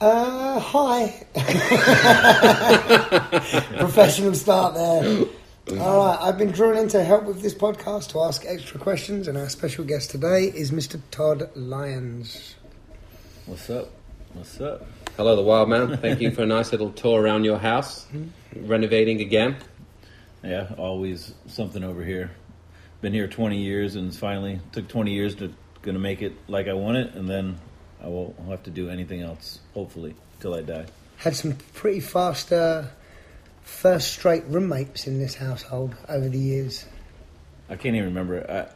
Uh, hi. Professional start there. All right, I've been drawn in to help with this podcast to ask extra questions, and our special guest today is Mr. Todd Lyons. What's up? What's up? Hello, the Wild Man. Thank you for a nice little tour around your house, renovating again. Yeah, always something over here. Been here 20 years, and finally took 20 years to gonna make it like I want it, and then I won't have to do anything else. Hopefully, till I die. Had some pretty fast uh, first straight roommates in this household over the years. I can't even remember.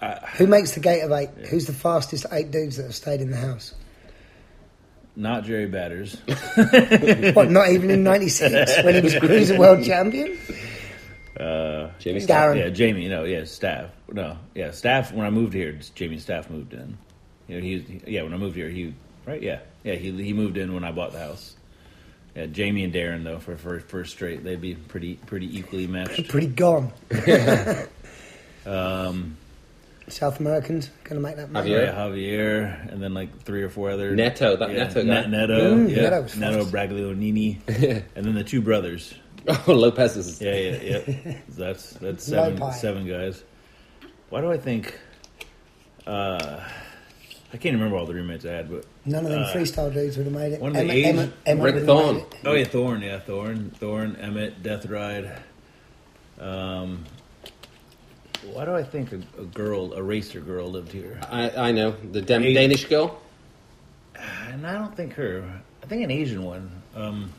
I, I Who makes the gate of eight? Who's the fastest eight dudes that have stayed in the house? not Jerry Batters. What, not even in 96 when he was Cruiser World Champion? Uh, Jamie Darren. yeah, Jamie. No, yeah, Staff. No, yeah, Staff. When I moved here, Jamie Staff moved in. You know, he, yeah, when I moved here, he right, yeah, yeah, he he moved in when I bought the house. Yeah, Jamie and Darren though for for first straight, they'd be pretty pretty equally matched. Pretty gone. Um, South Americans going to make that money. Javier. yeah, Javier, and then like three or four other Neto, that yeah, Neto guy. Net- Neto, Mm, yeah, Neto was Neto fast. Braglianini, and then the two brothers. Oh, Lopez is. Yeah, yeah, yeah. That's that's seven Lopi. seven guys. Why do I think? Uh, I can't remember all the roommates I had, but None of them freestyle dudes would have made it. one of the Emma, age- Emma, Emma Rick wouldn't Thorne. oh yeah, Thorn, yeah, Thorn, Thorn, Emmett, Death Ride. Um, why do I think a, a girl, a racer girl, lived here? I, I know the Dem- Eight. Danish girl. And I don't think her. I think an Asian one. Um,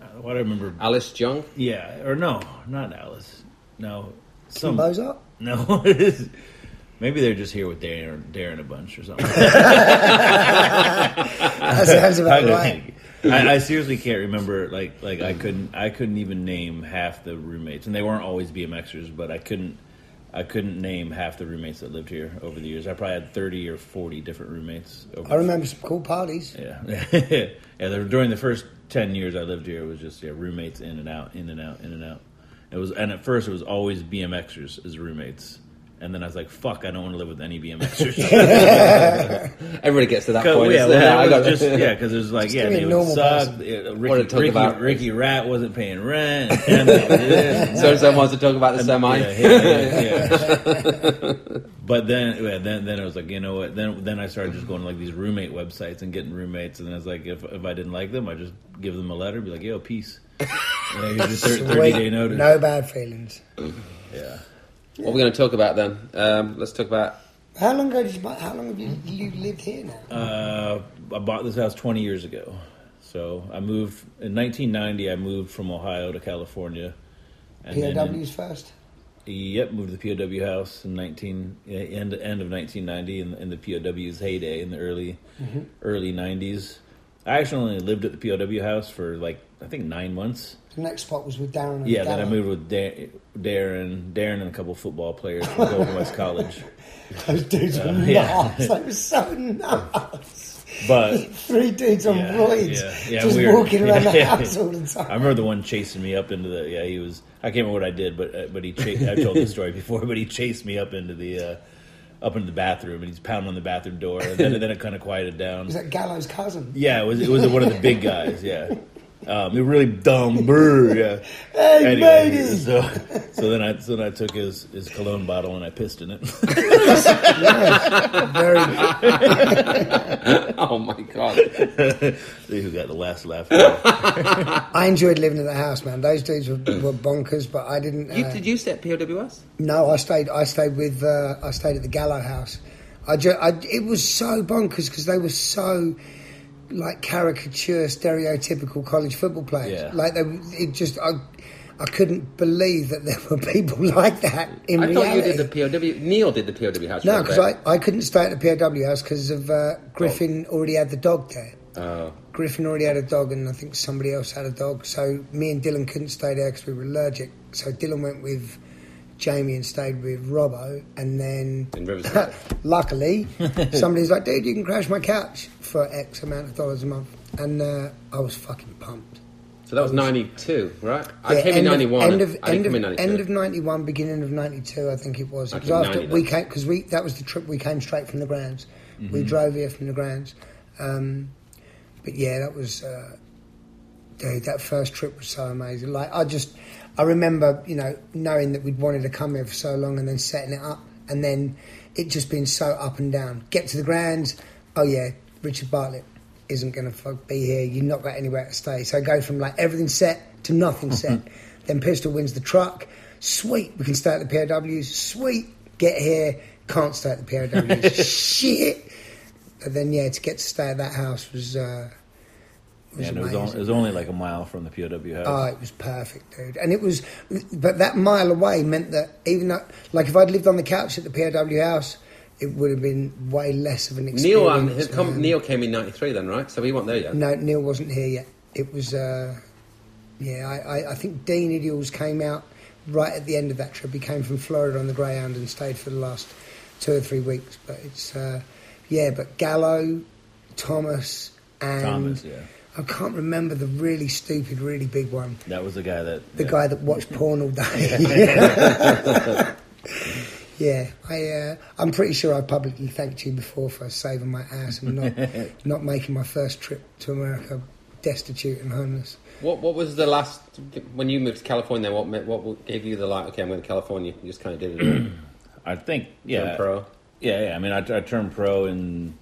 uh, what I remember. Alice Jung. Yeah, or no, not Alice. No, Kim Bozart? No, maybe they're just here with Darren, Darren a bunch or something. That sounds I, about right. I, I seriously can't remember. Like, like I couldn't, I couldn't even name half the roommates, and they weren't always BMXers, but I couldn't, I couldn't name half the roommates that lived here over the years. I probably had thirty or forty different roommates. Over I remember some cool parties. Yeah, yeah. there- During the first ten years I lived here, it was just yeah, roommates in and out, in and out, in and out. It was, and at first it was always BMXers as roommates, and then I was like, "Fuck, I don't want to live with any BMXers." Everybody gets to that point. yeah, It's- well, I got just yeah, because it was like Just yeah, give me they would suck. person. Yeah, Wanna Ricky, talk Ricky, about- Ricky Rat wasn't paying rent. And So someone wants to talk about the semi. yeah, yeah, yeah, yeah. but then, yeah, then, then I was like, you know what? Then, then I started just going to like these roommate websites and getting roommates, and I was like, if if I didn't like them, I just give them a letter, be like, yo, peace. You know, here's your thir- thirty day notice. No bad feelings. Yeah. What are we going to talk about then? Um, let's talk about. How long ago did you buy? How long have you, you lived here now? Uh, I bought this house 20 years ago. So I moved in 1990. I moved from Ohio to California. And then in- POWs first. Yep, moved to the POW house in 19 end end of 1990 in, in the POW's heyday in the early early 90s. I actually only lived at the POW house for like I think nine months. The next spot was with Darren. And Yeah, then I moved with da- Darren, Darren, and a couple football players from Golden West College. Those dudes were Uh, yeah. nuts. They were so nuts. But Three dudes on Yeah, roids, yeah, yeah, just walking around the Yeah. house all the time. I remember the one chasing me up into the yeah. He was I can't remember what I did, but uh, but he chased. I've told this story before, but he chased me up into the uh, up into the bathroom, and he's pounding on the bathroom door, and then then it kind of quieted down. Was that Gallows' cousin? Yeah, it was it was one of the big guys. Yeah, um, they're really dumb. Brr, yeah. Hey, matey! so so then I so then I took his his cologne bottle and I pissed in it. Very Oh my god! See who got the last laugh. I enjoyed living in the house, man. Those dudes were, were bonkers, but I didn't. Uh, You, did you stay at POWS? No, I stayed. I stayed with. Uh, I stayed at the Gallo House. I, ju- I it was so bonkers because they were so like caricature, stereotypical college football players. Yeah. Like they, it just I, I couldn't believe that there were people like that in I reality. thought you did the POW. Neil did the POW house. no, because. I, I couldn't stay at the POW house because of uh, Griffin already had the dog there. Oh. Griffin already had a dog, and I think somebody else had a dog. So me and Dylan couldn't stay there because we were allergic. So Dylan went with Jamie and stayed with Robbo, and then In Riverside. luckily somebody's like, "Dude, you can crash my couch for X amount of dollars a month," and uh, I was fucking pumped. So that was '92, right? I Yeah, came in end of- '91. End of I didn't end come in '92. end of ninety one, beginning of ninety two. I think it was. It was after 90 we came because we that was the trip we came straight from the grounds. Mm-hmm. We drove here from the grounds. Um, but yeah, that was, uh, dude, that first trip was so amazing. Like, I just, I remember, you know, knowing that we'd wanted to come here for so long and then setting it up, and then it just being so up and down. Get to the grounds, oh yeah, Richard Bartlett isn't going to be here. You've not got anywhere to stay. So go from like everything set to nothing set. then Pistol wins the truck. Sweet, we can stay at the POWs. Sweet, get here. Can't stay at the POWs. Shit. But then yeah, to get to stay at that house was. Uh, was Yeah, and it was, amazing. only, it was only like a mile from the POW house. Oh, it was perfect, dude. And it was, but that mile away meant that even though, like, if I'd lived on the couch at the POW house, it would have been way less of an experience. Neil, um, had come, man. Neil came in '93 then, right? So he wasn't there yet. No, Neil wasn't here yet. It was, uh, yeah, I, I, I think Dean Idiols came out right at the end of that trip. He came from Florida on the Greyhound and stayed for the last two or three weeks. But it's, uh, yeah, but Gallo, Thomas, and Thomas, yeah. I can't remember the really stupid, really big one. That was the guy that. The yeah. guy that watched porn all day. yeah, I, uh, I'm pretty sure I publicly thanked you before for saving my ass and not not making my first trip to America destitute and homeless. What What was the last when you moved to California? What what gave you the like? Okay, I'm going to California. You just kind of did it. I think, Yeah, yeah. pro. Yeah, yeah. I mean, I, I turned pro in,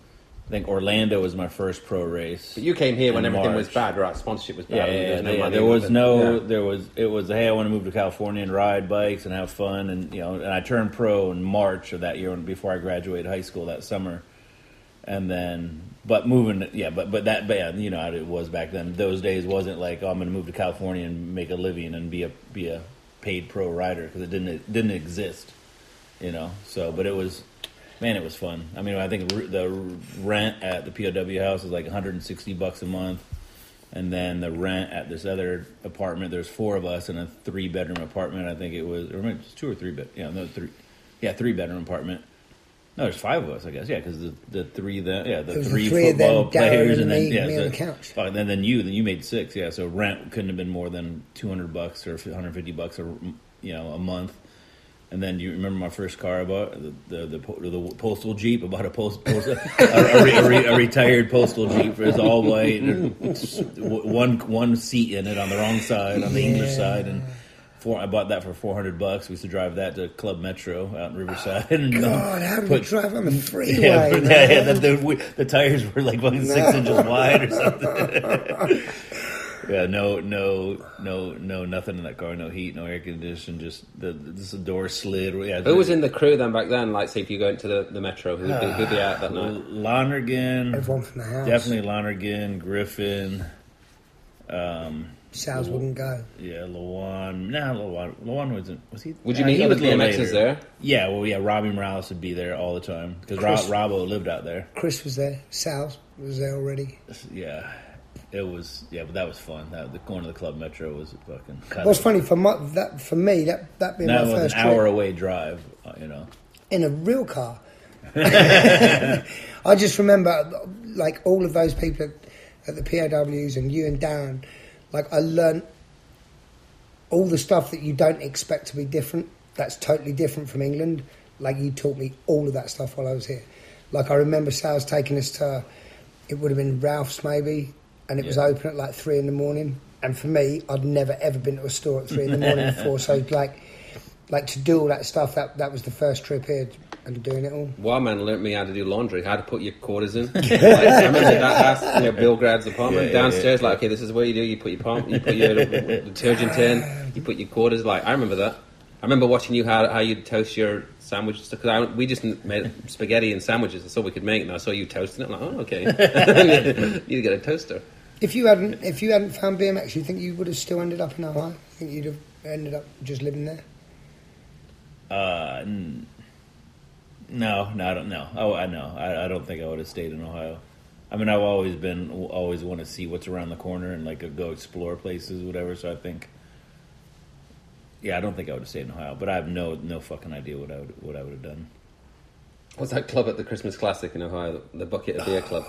I think Orlando was my first pro race. But you came here when In everything was bad, right? Sponsorship was bad. Yeah, yeah, there yeah, was no yeah. There was it. no, Yeah. there was, it was, hey, I want to move to California and ride bikes and have fun, and you know, and I turned pro in March of that year, before I graduated high school that summer, and then, but moving, yeah, but but that, but yeah, you know, how it was back then. Those days wasn't like, oh, I'm going to move to California and make a living and be a be a paid pro rider because it didn't it didn't exist, you know. So, but it was. Man, it was fun. I mean, I think the rent at the POW house was like 160 bucks a month and then the rent at this other apartment. There's four of us in a three bedroom apartment. I think it was, or maybe it's two or three bed. Yeah, no, three. Yeah, three bedroom apartment. No, there's five of us, I guess. Yeah, because the the three the yeah the There was the three, three of them, football players, and and then me- yeah, me on the, couch. oh, and then then you then you made six. Yeah, so rent couldn't have been more than 200 bucks or 150 bucks a you know a month. And then you remember my first car I bought the the, the, the postal jeep. I bought a post, post a, a, re- a, re- a retired postal jeep. It was all white. one one seat in it on the wrong side, on the English side, and four. I bought that for four hundred bucks. We used to drive that to Club Metro out in Riverside. Oh, and uh, God, how did put- we drive on the freeway? yeah, yeah, yeah, the, the, the tires were like fucking six inches wide or something. yeah, no, no, no, no, nothing in that car. No heat, no air conditioning. Just the this door slid. Yeah, Who was in the crew then back then? Like, say if you go into the, the metro, who'd be, who'd be out that night? Lonergan, Everyone from the house. definitely Lonergan, Griffin. Um, Sales wouldn't go. yeah, Lawan. Nah, Lawan. Lawan wasn't. Was he? Would you uh, meet he other was a little BMXers there? Yeah, well, yeah. Robbie Morales would be there all the time because Chris- Robbo lived out there. Chris was there. Sals was there already. Yeah, it was. Yeah, but that was fun. That the corner of the club metro was fucking. Kind What's funny for my, that for me that that being That my first an hour trip away drive. uh, You know. in a real car. I just remember like all of those people at, at the POWs and you and Darren. Like I learned all the stuff that you don't expect to be different. That's totally different from England. Like you taught me all of that stuff while I was here. Like I remember Sal's taking us to, it would have been Ralph's maybe, and it was open at like three in the morning. And for me, I'd never ever been to a store at three in the morning before. So like, like to do all that stuff, that that was the first trip here and doing it all. Wildman learnt me how to do laundry, how to put your quarters in. like, I remember that house, you know, Bill Grad's apartment Yeah, yeah, downstairs. yeah. Like, okay, this is what you do. You put your pump, you put your detergent in, you put your quarters. Like, I remember that. I remember watching you how how you toast your sandwiches because we just made spaghetti and sandwiches. That's all we could make, and I saw you toasting it. I'm like, oh, okay, you get a toaster. If you hadn't, if you hadn't found BMX, you think you would have still ended up in Ohio? You think you'd have ended up just living there? Uh, n- no, no, I don't know. Oh, I know. I, I don't think I would have stayed in Ohio. I mean, I've always been always want to see what's around the corner and like go explore places, whatever. So I think, yeah, I don't think I would have stayed in Ohio. But I have no no fucking idea what I would what I would have done. What's that club at the Christmas Classic in Ohio? The Bucket of Beer Club.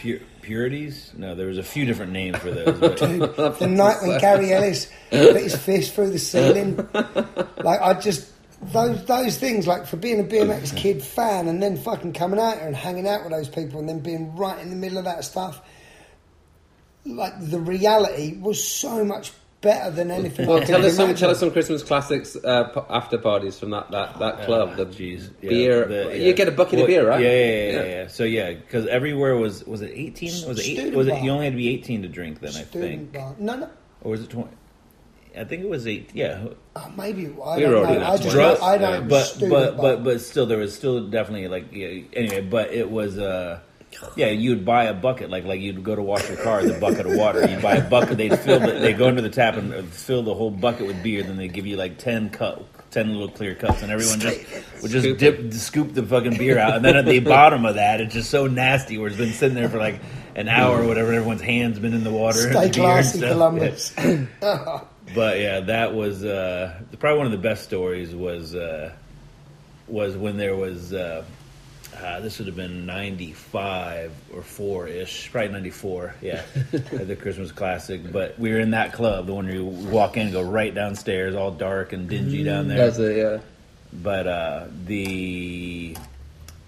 Pur- purities? No, there was a few different names for those. But The night when Gary Ellis put his fist through the ceiling, like I just those those things like for being a BMX kid fan and then fucking coming out here and hanging out with those people and then being right in the middle of that stuff. Like the reality was so much better than anything. Well, tell have us some tell us some Christmas classics uh, p- after parties from that that, that club. The Jeez, yeah, beer. the- You get a bucket Well, of beer, right? Yeah, yeah, yeah, yeah. yeah. So yeah, because everywhere was was it eighteen? Was it eight, was it you only had to be eighteen to drink then? I Student think, bar. No, no. or was it twenty? I think it was eight. Yeah, Oh, maybe I We were don't already know. I just drunk. know, I know Yeah. but but but but still, there was still definitely like yeah, anyway. But it was uh yeah, you'd buy a bucket like like you'd go to wash your car, the bucket of water. You'd buy a bucket. They'd fill the, they go into the tap and uh, fill the whole bucket with beer. Then they give you like ten cup. Ten little clear cups, and everyone just would just Scoop dip, scoop the fucking beer out, and then at the bottom of that, it's just so nasty. Where it's been sitting there for like an hour or whatever. and Everyone's hands been in the water. and Stay the beer and classy, stuff. Columbus. But yeah, that was uh, probably one of the best stories. Was uh, was when there was uh, uh, this would have been ninety five or four ish, probably ninety four. Yeah, at the Christmas Classic. But we were in that club, the one where you walk in, and go right downstairs, all dark and dingy down there. That's a yeah. But uh, the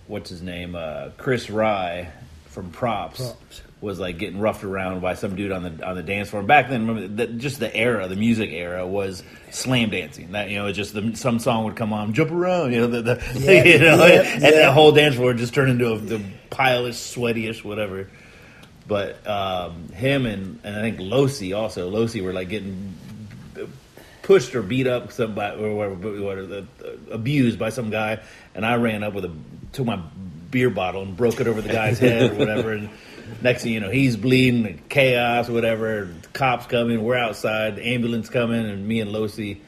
what's his name, uh, Chris Rye from Props, Props. Was like getting roughed around by some dude on the on the dance floor. Back then, remember that just the era, the music era was slam dancing. That you know, it just the, some song would come on, jump around, you know, the, the Yeah, you know, yeah, and yeah. the whole dance floor just turned into a the pile-ish, sweaty-ish, whatever. But um, him and and I think Losi also Losi were like getting pushed or beat up somebody or whatever, whatever, abused by some guy, and I ran up with a took my beer bottle and broke it over the guy's head or whatever. And next thing you know, he's bleeding, chaos, whatever. Cops coming, we're outside, the ambulance coming, and me and Losi,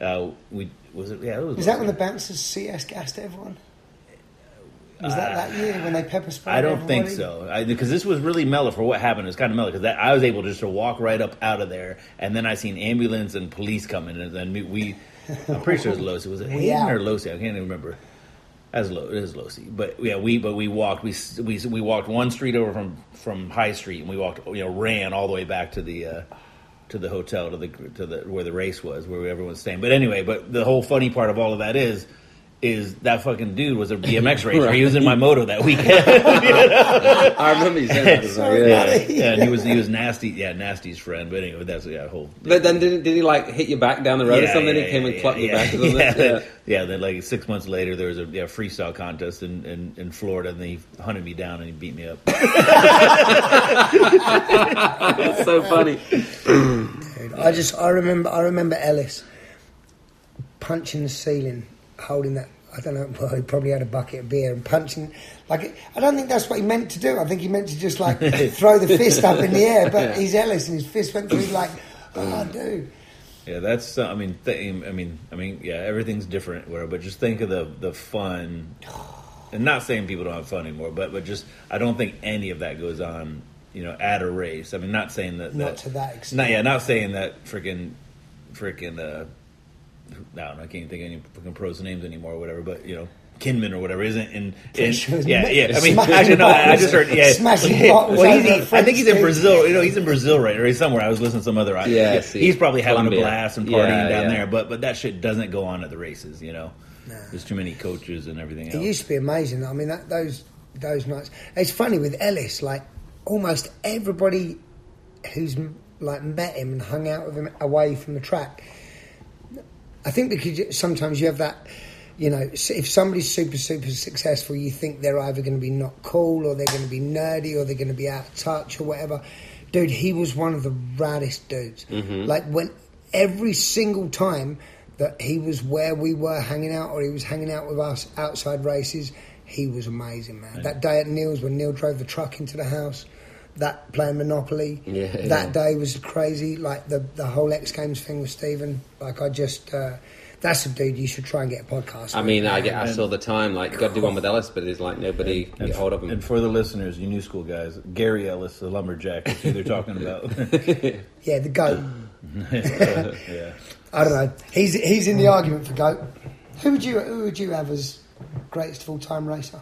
uh, we was it? Yeah, it was. Was that when the bouncers CS gassed everyone? Was that that year when they pepper sprayed? I don't think so because this was really mellow for what happened. It was kind of mellow because I was able to just to walk right up out of there, and then I seen ambulance and police coming, and then we. we I'm pretty sure it was Losi. Was it Hayden out. or Losi? I can't even remember. As low, it is Losi, but yeah, we but we walked we we we walked one street over from from High Street, and we walked you know ran all the way back to the uh, to the hotel to the to the where the race was, where everyone was staying. But anyway, but the whole funny part of all of that is. Is that fucking dude was a BMX racer? He was in my moto that weekend. I remember you saying that. as So yeah. funny. yeah, and he was he was nasty. Yeah, nasty's friend. But anyway, that's yeah, whole. But then did, did he like hit you back down the road or something? yeah, he came and yeah, clocked you yeah, back or. Yeah, Yeah. yeah. Then like six months later, there was a yeah, freestyle contest in, in, in Florida, and he hunted me down and he beat me up. It's so funny. Dude, I just I remember I remember Ellis punching the ceiling, holding that. I don't know. Well, he probably had a bucket of beer and punching. Like I don't think that's what he meant to do. I think he meant to just like throw the fist up in the air. But he's Ellis, and his fist went through. Like, oh, dude. Yeah, that's. Uh, I mean, th- I mean, I mean, yeah, everything's different. Where, but just think of the the fun, and not saying people don't have fun anymore, but but just I don't think any of that goes on. You know, at a race. I mean, not saying that. Not to that extent. Not yeah, not saying that freaking, freaking. Uh, no, I can't think of any fucking pros names anymore, or whatever. But you know. Kinman or whatever isn't in, in yeah yeah I mean Smashing actually no I I just heard yeah Smashing well he's, he- I think he's in Brazil you know he's in Brazil right or he's somewhere I was listening to some other Yeah, see, he's probably having Colombia. a blast and partying Yeah, down yeah. there but but that shit doesn't go on at the races you know there's too many coaches and everything else It used to be amazing. I mean, that, those those nights. It's funny with Ellis. Like almost everybody who's like met him and hung out with him away from the track. I think because sometimes you have that. You know, if somebody's super super successful, you think they're either going to be not cool or they're going to be nerdy or they're going to be out of touch or whatever. Dude, he was one of the raddest dudes. Mm-hmm. Like when every single time that he was where we were hanging out or he was hanging out with us outside races, he was amazing, man. That day at Neil's when Neil drove the truck into the house, that playing Monopoly, Yeah, that day was crazy. Like the the whole X Games thing with Stephen. Like I just, uh, that's a dude you should try and get a podcast. I with, mean, I man. get asked all the time, like, got to do one with Ellis, but it's like nobody can and, get hold of him. and for the listeners you new school guys Gary Ellis the lumberjack is who they're talking about yeah, the goat. yeah I don't know. He's he's in the argument for goat. Who would you who would you have as greatest of all time racer?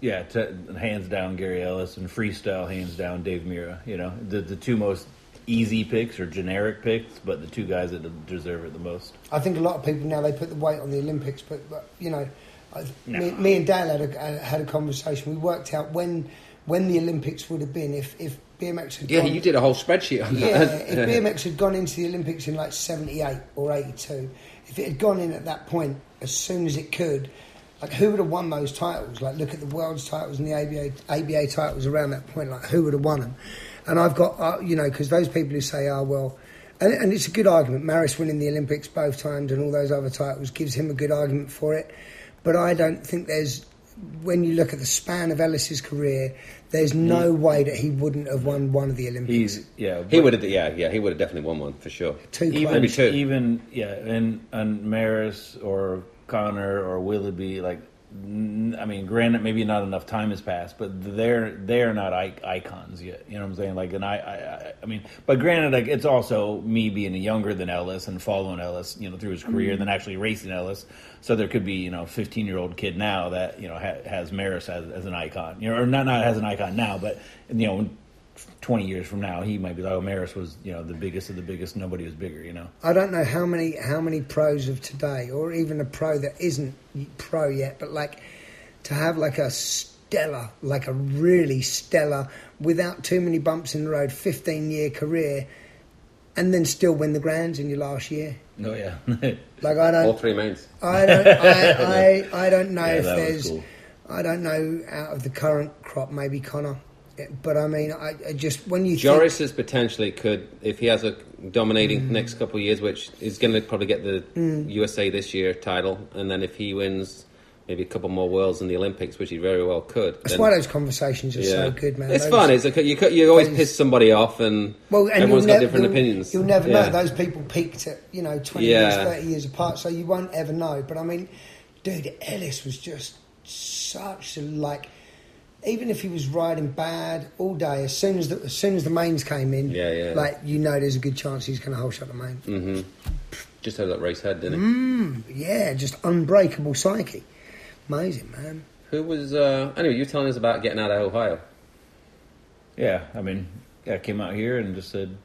Yeah, t- hands down Gary Ellis and freestyle, hands down Dave Mirra. You know, the the two most easy picks or generic picks, but the two guys that deserve it the most. I think a lot of people now they put the weight on the Olympics, but, but you know, I, No. me, me and Dale had a, uh, had a conversation. We worked out when when the Olympics would have been if if BMX had Yeah, gone, you did a whole spreadsheet on yeah, that. if BMX had gone into the Olympics in like 78 or 82, if it had gone in at that point as soon as it could, like who would have won those titles? Like look at the world's titles and the ABA, ABA titles around that point, like who would have won them? And I've got, uh, you know, because those people who say, oh, well, and, and it's a good argument. Maris winning the Olympics both times and all those other titles gives him a good argument for it. But I don't think there's, when you look at the span of Ellis's career, there's no way that he wouldn't have won one of the Olympics. He's yeah. He would have, yeah, yeah, he would have definitely won one for sure. Two even. Maybe two. even yeah, and and Maris or Connor or Willoughby like. I mean, granted, maybe not enough time has passed, but they're they're not icons yet. You know what I'm saying? Like, and I, I, I- I mean, but granted, like it's also me being younger than Ellis and following Ellis, you know, through his career, Mm-hmm. than actually racing Ellis. So there could be, you know, 15 year old kid now that you know ha- has Maris as, as an icon, you know, or not not as an icon now, but you know, 20 years from now, he might be like, oh, Maris was, you know, the biggest of the biggest. Nobody was bigger, you know. I don't know how many how many pros of today, or even a pro that isn't pro yet, but like to have like a stellar, like a really stellar, without too many bumps in the road, fifteen year career, and then still win the grands in your last year. Oh yeah, Like I don't, All three mains. I don't, I, I, I don't know Yeah, if there's, cool. I don't know out of the current crop, maybe Connor, but I mean, I, I just when you think, Joris is potentially could, if he has a dominating Mm. next couple of years, which is going to probably get the USA this year title, and then if he wins maybe a couple more worlds in the Olympics, which he very well could. that's then- why those conversations are so good, man. It's Those- fun. It's a, you, you always piss somebody off, and, Well, and everyone's got nev- different you'll- opinions. You'll never Yeah. know. Those people peaked at you know twenty Yeah. years, thirty years apart, so you won't ever know. But I mean, dude, Ellis was just such a like. Even if he was riding bad all day, as soon as the, as soon as the mains came in, Yeah, yeah. like you know, there's a good chance he's going to hold shut the main. hmm Just had that race head, didn't he? Mm, yeah, just unbreakable psyche, amazing man. Who was uh, anyway? You were telling us about getting out of Ohio. yeah. I mean, I came out here and just said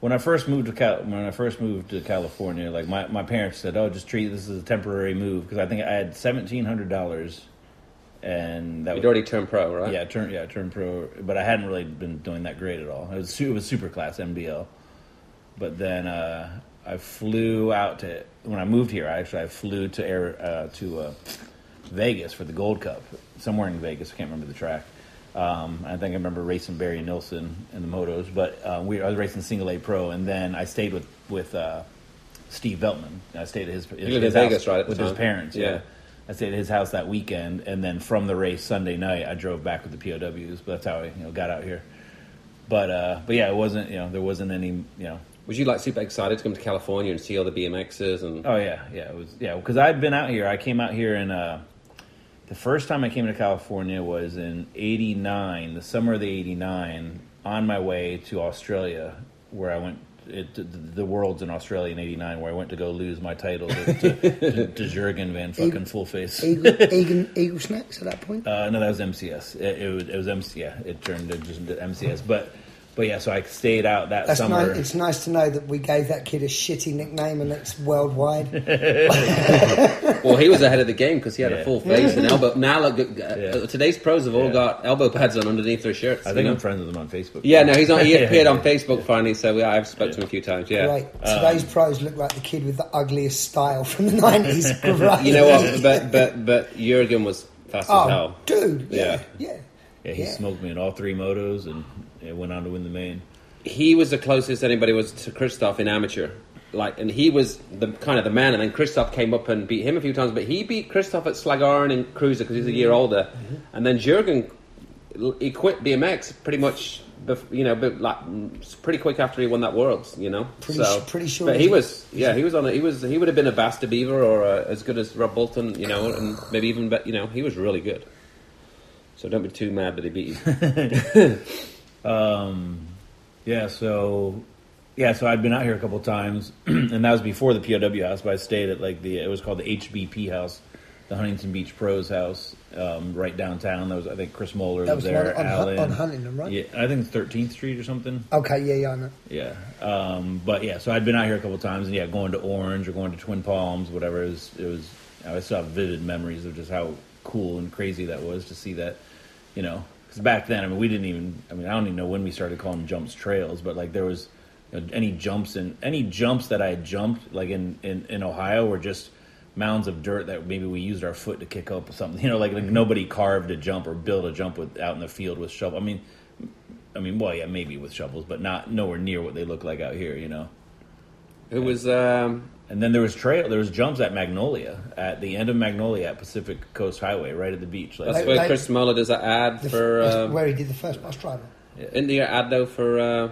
when I first moved to Cal- when I first moved to California, like my, my parents said, "Oh, just treat this as a temporary move," because I think I had seventeen hundred dollars, and that You'd was, already turned pro, right? yeah, I turned yeah, turned pro, but I hadn't really been doing that great at all. It was it was super class NBL, but then uh, I flew out to when I moved here. I actually I flew to air uh, to uh, Vegas for the Gold Cup somewhere in Vegas. I can't remember the track. Um, I think I remember racing Barry Nilsson in the motos, but uh, we I was racing single A pro, and then I stayed with with uh, Steve Veltman. I stayed at his, his, his Vegas, right, with his parents. Yeah. yeah. I stayed at his house that weekend, and then from the race Sunday night, I drove back with the POWs. But that's how I, you know, got out here. But uh, but yeah, it wasn't you know there wasn't any you know Was you like super excited to come to California and see all the BMXs and? oh yeah yeah it was yeah because I'd been out here. I came out here in uh, the first time I came to California was in '89, the summer of the '89, on my way to Australia, where I went. It, the, world's in Australia in '89, where I went to go lose my title to, to, to, to Jurgen Van fucking full face. Eagle, Eagle, Eagle snacks at that point. Uh, no, that was MCS. It, it was it was MC. Yeah, it turned into MCS. But but yeah, so I stayed out that That's summer. nice. It's nice to know that we gave that kid a shitty nickname and it's worldwide. Well, he was ahead of the game because he had a full face and elbow. Now look, uh, Yeah. today's pros have all Yeah. got elbow pads on underneath their shirts. I think know? I'm friends with him on Facebook. Yeah, no, he's on. He appeared on yeah. Facebook finally, so yeah, I've spoken to him a few times. Yeah, Great. Today's pros look like the kid with the ugliest style from the nineties. You know what? But but but Jurgen was fast as Oh, hell. dude. Yeah. Yeah. Yeah. Yeah, he Yeah. smoked me in all three motos and yeah, went on to win the main. He was the closest anybody was to Christoph in amateur. Like, and he was the kind of the man. And then Christoph came up and beat him a few times, but he beat Christoph at Slagharen in Cruiser because he's a year older. And then Jurgen, he quit BMX pretty much. bef- You know, but like pretty quick after he won that Worlds, you know. Pretty so, su- pretty sure But he- he was, yeah, he was on. A, he was. He would have been a Basta Beaver or uh as good as Rob Bolton, you know, and maybe even. but You know, he was really good. So don't be too mad that he beat you. Um, yeah, so yeah, so I'd been out here a couple times, and that was before the POW house. But I stayed at like the it was called the HBP house the Huntington Beach Pros house um, right downtown. That was I think Chris Moeller That was was there. on, Alan. on Huntington, right? Yeah, I think 13th Street or something. Okay, yeah, yeah, I know. Yeah, um, but yeah, so I'd been out here a couple times, and yeah, going to Orange or going to Twin Palms, whatever. It was, it was. I still have vivid memories of just how cool and crazy that was to see that. You know, because back then, I mean, we didn't even. I mean, I don't even know when we started calling jumps trails, but like there was you know, any jumps and any jumps that I had jumped, like in, in in Ohio, were just mounds of dirt that maybe we used our foot to kick up or something. You know, like, like nobody carved a jump or built a jump with out in the field with shovel. I mean, I mean, well, yeah, maybe with shovels, but not nowhere near what they look like out here. You know. Who was um, And then there was trail. There was jumps at Magnolia, at the end of Magnolia, at Pacific Coast Highway, right at the beach. Like, that's Like- where like- Chris Moeller does that ad The, for. that's Um, where he did the first bus driver. in the ad though for uh,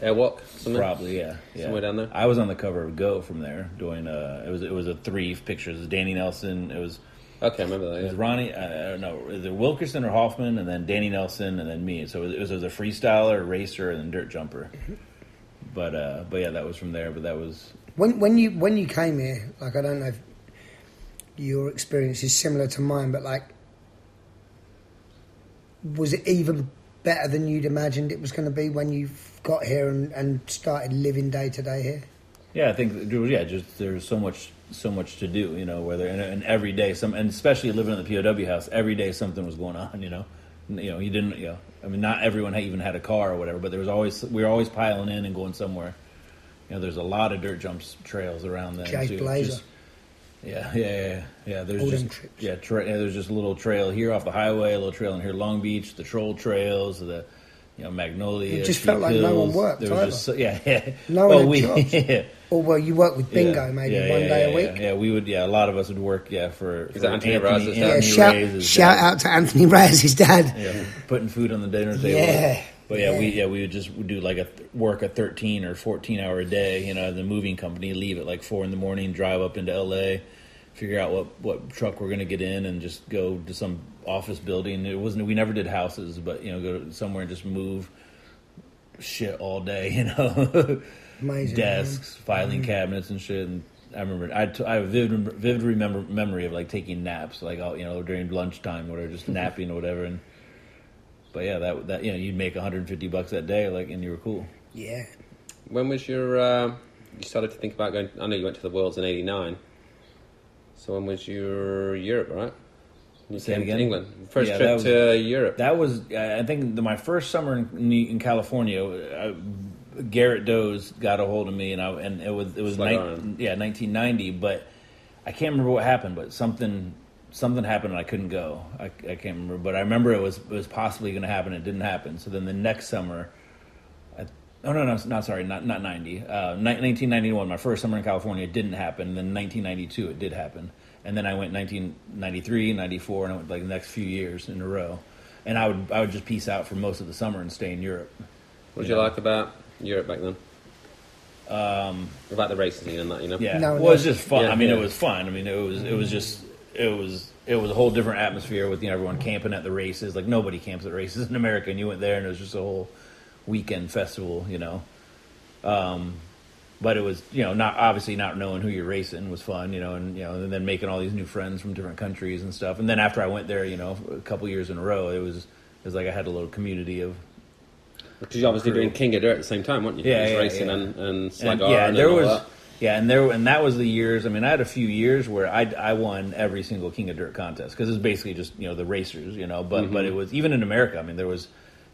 Airwalk, something. probably, yeah, yeah. Somewhere down there? I was on the cover of Go from there doing. Uh, it was it was a three pictures. It was Danny Nelson. It was Okay, I remember that. it was Ronnie. Uh, I don't know. Either Wilkerson or Hoffman, and then Danny Nelson, and then me. So it was, it was a freestyler, a racer, and then dirt jumper. But uh, but yeah, that was from there. But that was When when you when you came here, like I don't know if your experience is similar to mine, but like, was it even better than you'd imagined it was going to be when you got here and, and started living day to day here? Yeah, I think there was- yeah, just there's so much so much to do, you know. Whether and, and every day some, and especially living in the POW house, every day something was going on, you know. You know, you didn't, you know. I mean, not everyone had, even had a car or whatever, but there was always we were always piling in and going somewhere. You know, there's a lot of dirt jumps trails around there. Jake too. Blazer. Just- yeah, yeah, yeah, yeah. There's All just trips. yeah, tra- yeah, there's just a little trail here off the highway, a little trail in here, Long Beach, the troll trails, the you know Magnolia. It just felt like no one worked There was either. just so, yeah, yeah. No well, one we, jobs. yeah. Or well, you work with bingo Yeah. maybe Yeah, one yeah, day yeah, a week. Yeah, yeah, we would. Yeah, a lot of us would work. Yeah, for, for that Anthony Raz's Yeah. Anthony shout, shout out to Anthony Raz's dad. Yeah, putting food on the dinner table. Yeah. But yeah, we Yeah. yeah we would just do like a th- work a thirteen or fourteen hour a day. You know, the moving company leave at like four in the morning, drive up into L.A., figure out what what truck we're gonna get in, and just go to some office building. It wasn't we never did houses, but you know, go to somewhere and just move shit all day. You know, Amazing. desks, man. filing cabinets, and shit. And I remember I, t- I have a vivid, vivid remember memory of like taking naps, like all you know during lunchtime, whatever, just napping or whatever. And but yeah, that that you know you'd make 150 bucks that day, like, and you were cool. Yeah. When was your? Uh, you started to think about going. I know you went to the Worlds in '89. So when was your Europe? Right? You Say it came to again? England. First Yeah, trip was- to Europe. That was I think the, my first summer in, in California. I, Garrett Doze got a hold of me, and I and it was it was on. yeah 1990, but I can't remember what happened, but something something happened and I couldn't go. I, I can't remember, but I remember it was it was possibly going to happen. It didn't happen. So then the next summer, I, oh no no not sorry not not 90 uh, ni- 1991 my first summer in California didn't happen. Then 1992 it did happen, and then I went 1993 94 and I went like the next few years in a row. And I would I would just peace out for most of the summer and stay in Europe. what did you like about Europe back then? Um, About the racing and that, you know. Yeah, No, well, no. it was just fun. Yeah, I mean, yeah. it was fun. I mean, it was it was just it was it was a whole different atmosphere with you know everyone camping at the races. Like nobody camps at races in America, and you went there, and it was just a whole weekend festival. You know, um, but it was you know not obviously not knowing who you're racing was fun. You know, and you know and then making all these new friends from different countries and stuff. And then after I went there, you know, a couple years in a row, it was it was like I had a little community of Because you're obviously doing King of Dirt at the same time, weren't you? Yeah, yeah, racing yeah. and and And, yeah, and there all was that. yeah, and there and that was the years. I mean, I had a few years where I I won every single King of Dirt contest because it's basically just you know the racers, you know. But but mm-hmm. it was even in America. I mean, there was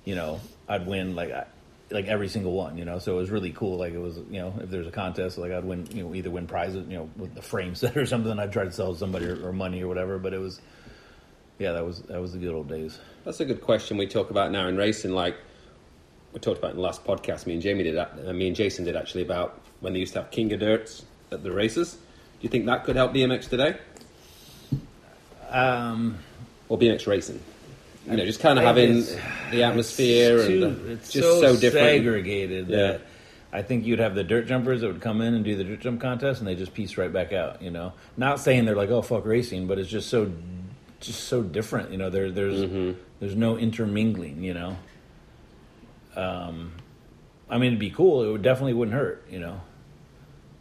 you know I'd win like I, like every single one, you know. So it was really cool. Like it was you know if there's a contest, like I'd win you know either win prizes, you know, with the frame set or something. I'd try to sell somebody or, or money or whatever. But it was yeah, that was that was the good old days. That's a good question we talk about now in racing. Like we talked about in the last podcast, me and Jamie did, that- uh, me and Jason did actually about when they used to have King of Dirts at the races. Do you think that could help BMX today Um, or BMX racing? You know, just kind of having the atmosphere it's and it's just so, so, different. segregated Yeah. that I think you'd have the dirt jumpers that would come in and do the dirt jump contest, and they just piece right back out. You know, not saying they're like oh fuck racing, but it's just so just so different. You know, there there's Mm-hmm. there's no intermingling. You know, um, I mean it'd be cool. It would definitely wouldn't hurt. You know,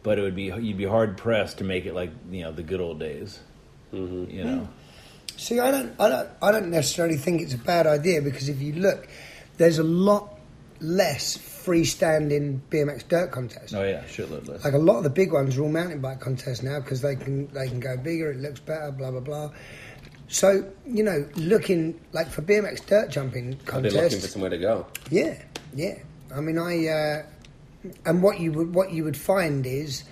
but it would be you'd be hard pressed to make it like you know the good old days. You know, See, I don't, I don't, I don't necessarily think it's a bad idea because if you look, there's a lot less freestanding BMX dirt contests. oh yeah, shitload less. Like a lot of the big ones are all mountain bike contests now because they can they can go bigger, it looks better, blah blah blah. So you know, looking like for BMX dirt jumping I've been looking for somewhere to go. yeah, yeah. I mean, I uh, and what you would what you would find is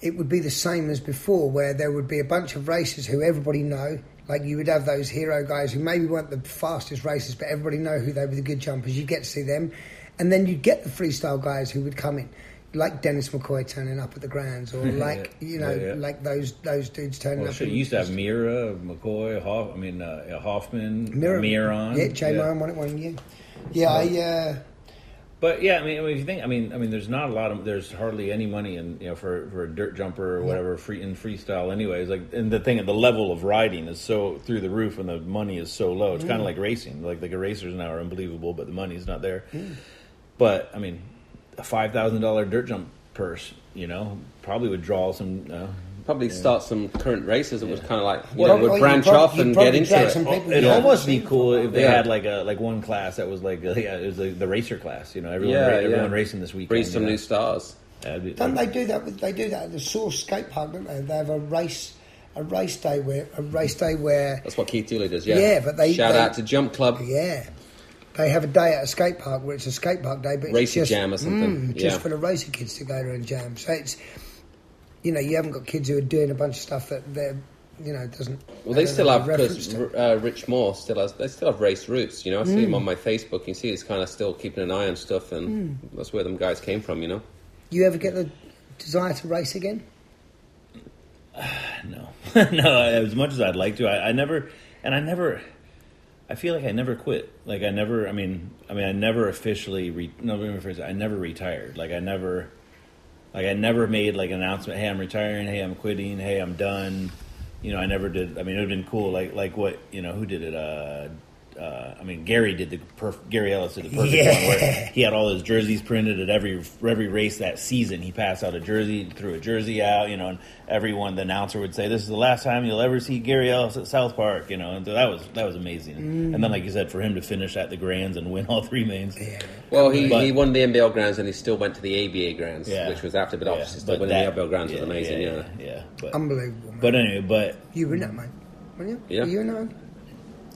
it would be the same as before, where there would be a bunch of racers who everybody know. Like you would have those hero guys who maybe weren't the fastest racers, but everybody know who they were the good jumpers. You get to see them, and then you'd get the freestyle guys who would come in, like Dennis McCoy turning up at the grounds, or like you know, Yeah, yeah. like those those dudes turning well, up. in- you used to have Mirra, McCoy, Hoff, I mean uh, Hoffman, Mirra, Miron. yeah, Jay Miron won it one year. Yeah, I. Uh, But yeah, I mean, if you think, I mean, I mean, there's not a lot of, there's hardly any money in, you know, for, for a dirt jumper or whatever, free in freestyle, anyways. Like, and the thing, the level of riding is so through the roof, and the money is so low. It's kind of like racing. Like the racers now are unbelievable, but the money's not there. But I mean, a five thousand dollar dirt jump purse, you know, probably would draw some. Uh, Probably start some current races that was kind of like, you Well, know, Well, would you branch prob- off you and get into it. some people It'd Yeah. almost be cool if they Yeah. had like a like one class that was like yeah, it was like the racer class. You know, everyone Yeah, ra- yeah. everyone racing this weekend. Breathe you some know. new stars. That'd be- Don't they do that? With, they do that at the Source Skate Park, don't they? They have a race, a race day where a race day where That's what Keith Dooley does. Yeah, Yeah, but they- shout they- out to Jump Club. yeah, they have a day at a skate park where it's a skate park day, but it's Racer just, jam or something. Mm, just Yeah. for the racer kids to go there and jam. So it's you know you haven't got kids who are doing a bunch of stuff that they're you know doesn't. Well, they still have because uh, Rich Moore still has. They still have race roots. You know, I see him on my Facebook. You see, he's kind of still keeping an eye on stuff, and that's where them guys came from. You know, You ever get the desire to race again? No, no. As much as I'd like to, I, I never, and I never. I feel like I never quit. Like I never. I mean, I mean, I never officially. Re, no. I never retired. Like I never. Like I never made like an announcement. Hey, I'm retiring. Hey, I'm quitting. Hey, I'm done. You know, I never did. I mean, it would have been cool. Like like what you know? Who did it? Uh, uh, I mean, Gary did the perf- Gary Ellis did the perfect Yeah. one where he had all his jerseys printed at every every race that season. He passed out a jersey, threw a jersey out, you know, and everyone, the announcer would say, "This is the last time you'll ever see Gary Ellis at South Park," you know, and so that was that was amazing. And then, like you said, for him to finish at the Grands and win all three mains, Yeah. well, he, But- he won the NBL Grands and he still went to the ABA Grands, yeah, which was after. But Yeah, obviously, still but winning that- the NBL Grands yeah, was amazing. Yeah, yeah, yeah. But, Unbelievable. Man. but anyway, but you were in that, mate. Weren't you? Yeah. Were you in that?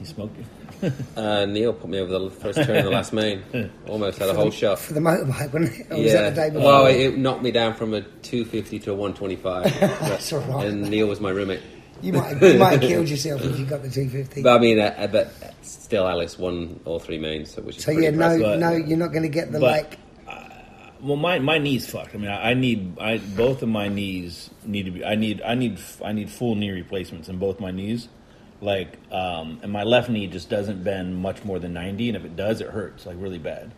He smoked you. Uh, Neil put me over the first turn of the last main. Almost had a whole shot. For the motorbike, wasn't it? Or was Yeah. that the day before? Well, it, it knocked me down from a 250 to a 125. That's all right. And Neil was my roommate. You might, you might have killed yourself if you got the 250. But I mean, uh, but still, Ellis won all three mains, so which is so pretty yeah, no. But- no, you're not going to get the but- like. Well, my my knees fucked. I mean, I, I need I both of my knees need to be. I need I need I need full knee replacements in both my knees. Like, um, and my left knee just doesn't bend much more than ninety, and if it does, it hurts like really bad,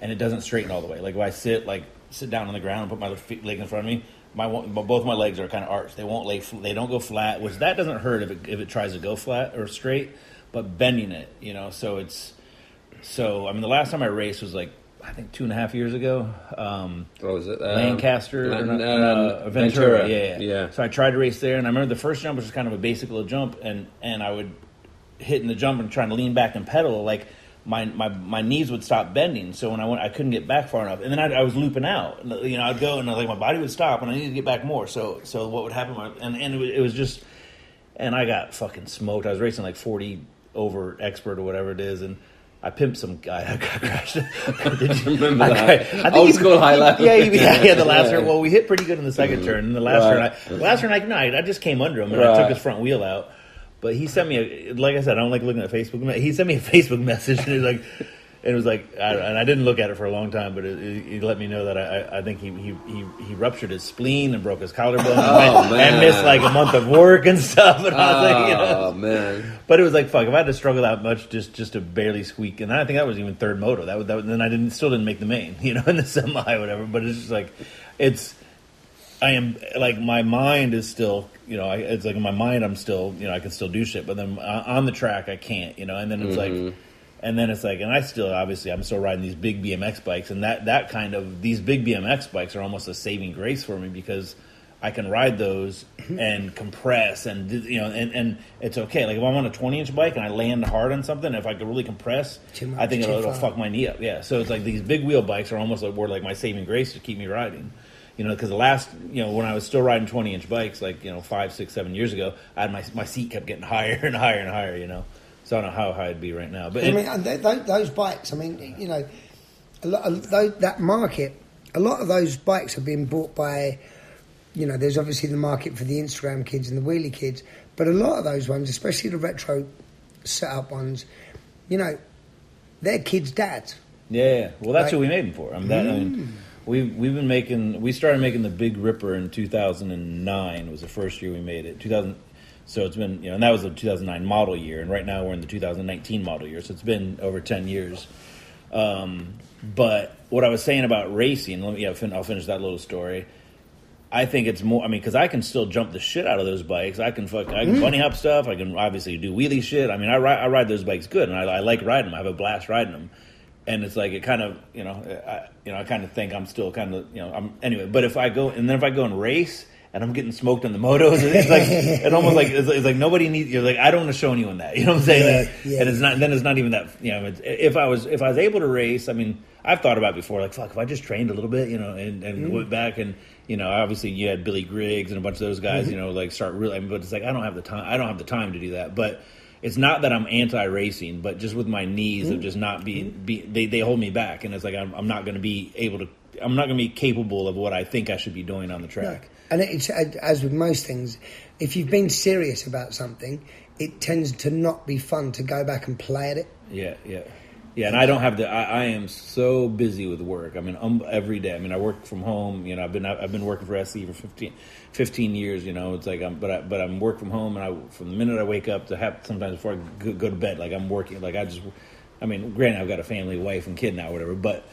and it doesn't straighten all the way. Like if I sit like sit down on the ground and put my feet, leg in front of me, my both my legs are kind of arched. They won't lay. They don't go flat, which that doesn't hurt if it if it tries to go flat or straight, but bending it, you know. So it's so I mean, the last time I raced was like I think two and a half years ago. Um, What was it? Um, Lancaster, Lan- or not- um, uh, Ventura, Ventura, Yeah, yeah, yeah. So I tried to race there, and I remember the first jump was just kind of a basic little jump, and and I would hit in the jump and trying to lean back and pedal, like my my my knees would stop bending. So when I went, I couldn't get back far enough, and then I, I was looping out. You know, I'd go and like my body would stop, and I needed to get back more. So so what would happen? And and it was just, and I got fucking smoked. I was racing like forty over expert or whatever it is, and. I pimped some guy. I crashed. Did you Remember I that. I Old he- school highlight. Yeah, he- yeah, yeah. The last Yeah. turn. Well, we hit pretty good in the second mm-hmm. turn. And the last Right. turn, I, last turn, I, no, I just came under him and I took his front wheel out. But he sent me a, like I said, I don't like looking at Facebook. He sent me a Facebook message and he's like, it was like, I, and I didn't look at it for a long time, but it, it, he let me know that I, I- think he, he, he, he ruptured his spleen and broke his collarbone Oh, and, and missed like a month of work and stuff. And I was like, you know, Oh man, but it was like fuck. If I had to struggle that much just just to barely squeak, and I think that was even third moto. That was that. Was, then I didn't still didn't make the main, you know, in the semi or whatever. But it's just like it's. I am like my mind is still, you know, I, it's like in my mind I'm still, you know, I can still do shit, but then uh, on the track I can't, you know. And then it's like, and then it's like, and I still obviously I'm still riding these big BMX bikes, and that that kind of these big BMX bikes are almost a saving grace for me because. I can ride those and compress and you know and, and it's okay. Like if I'm on a 20 inch bike and I land hard on something, if I could really compress, much, I think it'll, it'll fuck my knee up. Yeah. So it's like these big wheel bikes are almost like were like my saving grace to keep me riding. You know, because the last, you know, when I was still riding 20 inch bikes, like, you know, five, six, seven years ago, I had my, my seat kept getting higher and higher and higher, you know. So I don't know how high it'd be right now. But I mean, th- th- those bikes. I mean, you know, a lot of those, that market. A lot of those bikes are being bought by, you know, there's obviously the market for the Instagram kids and the wheelie kids, but a lot of those ones, especially the retro setup ones, you know, they're kids' dads. Yeah, yeah. well, that's Like- what we made them for. I mean, that, I Mm. mean, we've we've been making. We started making the Big Ripper in 2009. Was the first year we made it. 2000. So it's been you know, and that was the 2009 model year, and right now we're in the 2019 model year. So it's been over 10 years. Um, but what I was saying about racing, let me. Yeah, fin- I'll finish that little story. I think it's more. I mean, because I can still jump the shit out of those bikes. I can fuck. I can bunny hop stuff. I can obviously do wheelie shit. I mean, I ride. I ride those bikes good, and I, I like riding them. I have a blast riding them. And it's like it kind of, you know, I, you know, I kind of think I'm still kind of, you know, I'm anyway. But if I go and then if I go and race and I'm getting smoked on the motos, it's like it almost like it's, it's like nobody needs. You're like I don't want to show anyone that. You know what I'm saying? Yeah, yeah. And it's not. Then it's not even that. You know, it's, if I was if I was able to race, I mean, I've thought about it before. Like fuck, if I just trained a little bit, you know, and, and Mm-hmm. went back and you know, obviously you had Billy Griggs and a bunch of those guys, Mm-hmm. you know, like start really. I mean, but it's like I don't have the time. I don't have the time to do that. But it's not that I'm anti-racing, but just with my knees Mm-hmm. of just not being, be, they they hold me back, and it's like I'm, I'm not going to be able to. I'm not going to be capable of what I think I should be doing on the track. And it's as with most things, if you've been serious about something, it tends to not be fun to go back and play at it. Yeah, yeah, yeah. And I don't have the. I, I am so busy with work. I mean, um, every day. I mean, I work from home. You know, I've been I've been working for SE for 15, 15 years. You know, it's like I'm but I, but I'm work from home, and I from the minute I wake up to have sometimes before I go, go to bed, like I'm working. Like I just, I mean, granted, I've got a family, wife, and kid now, whatever. But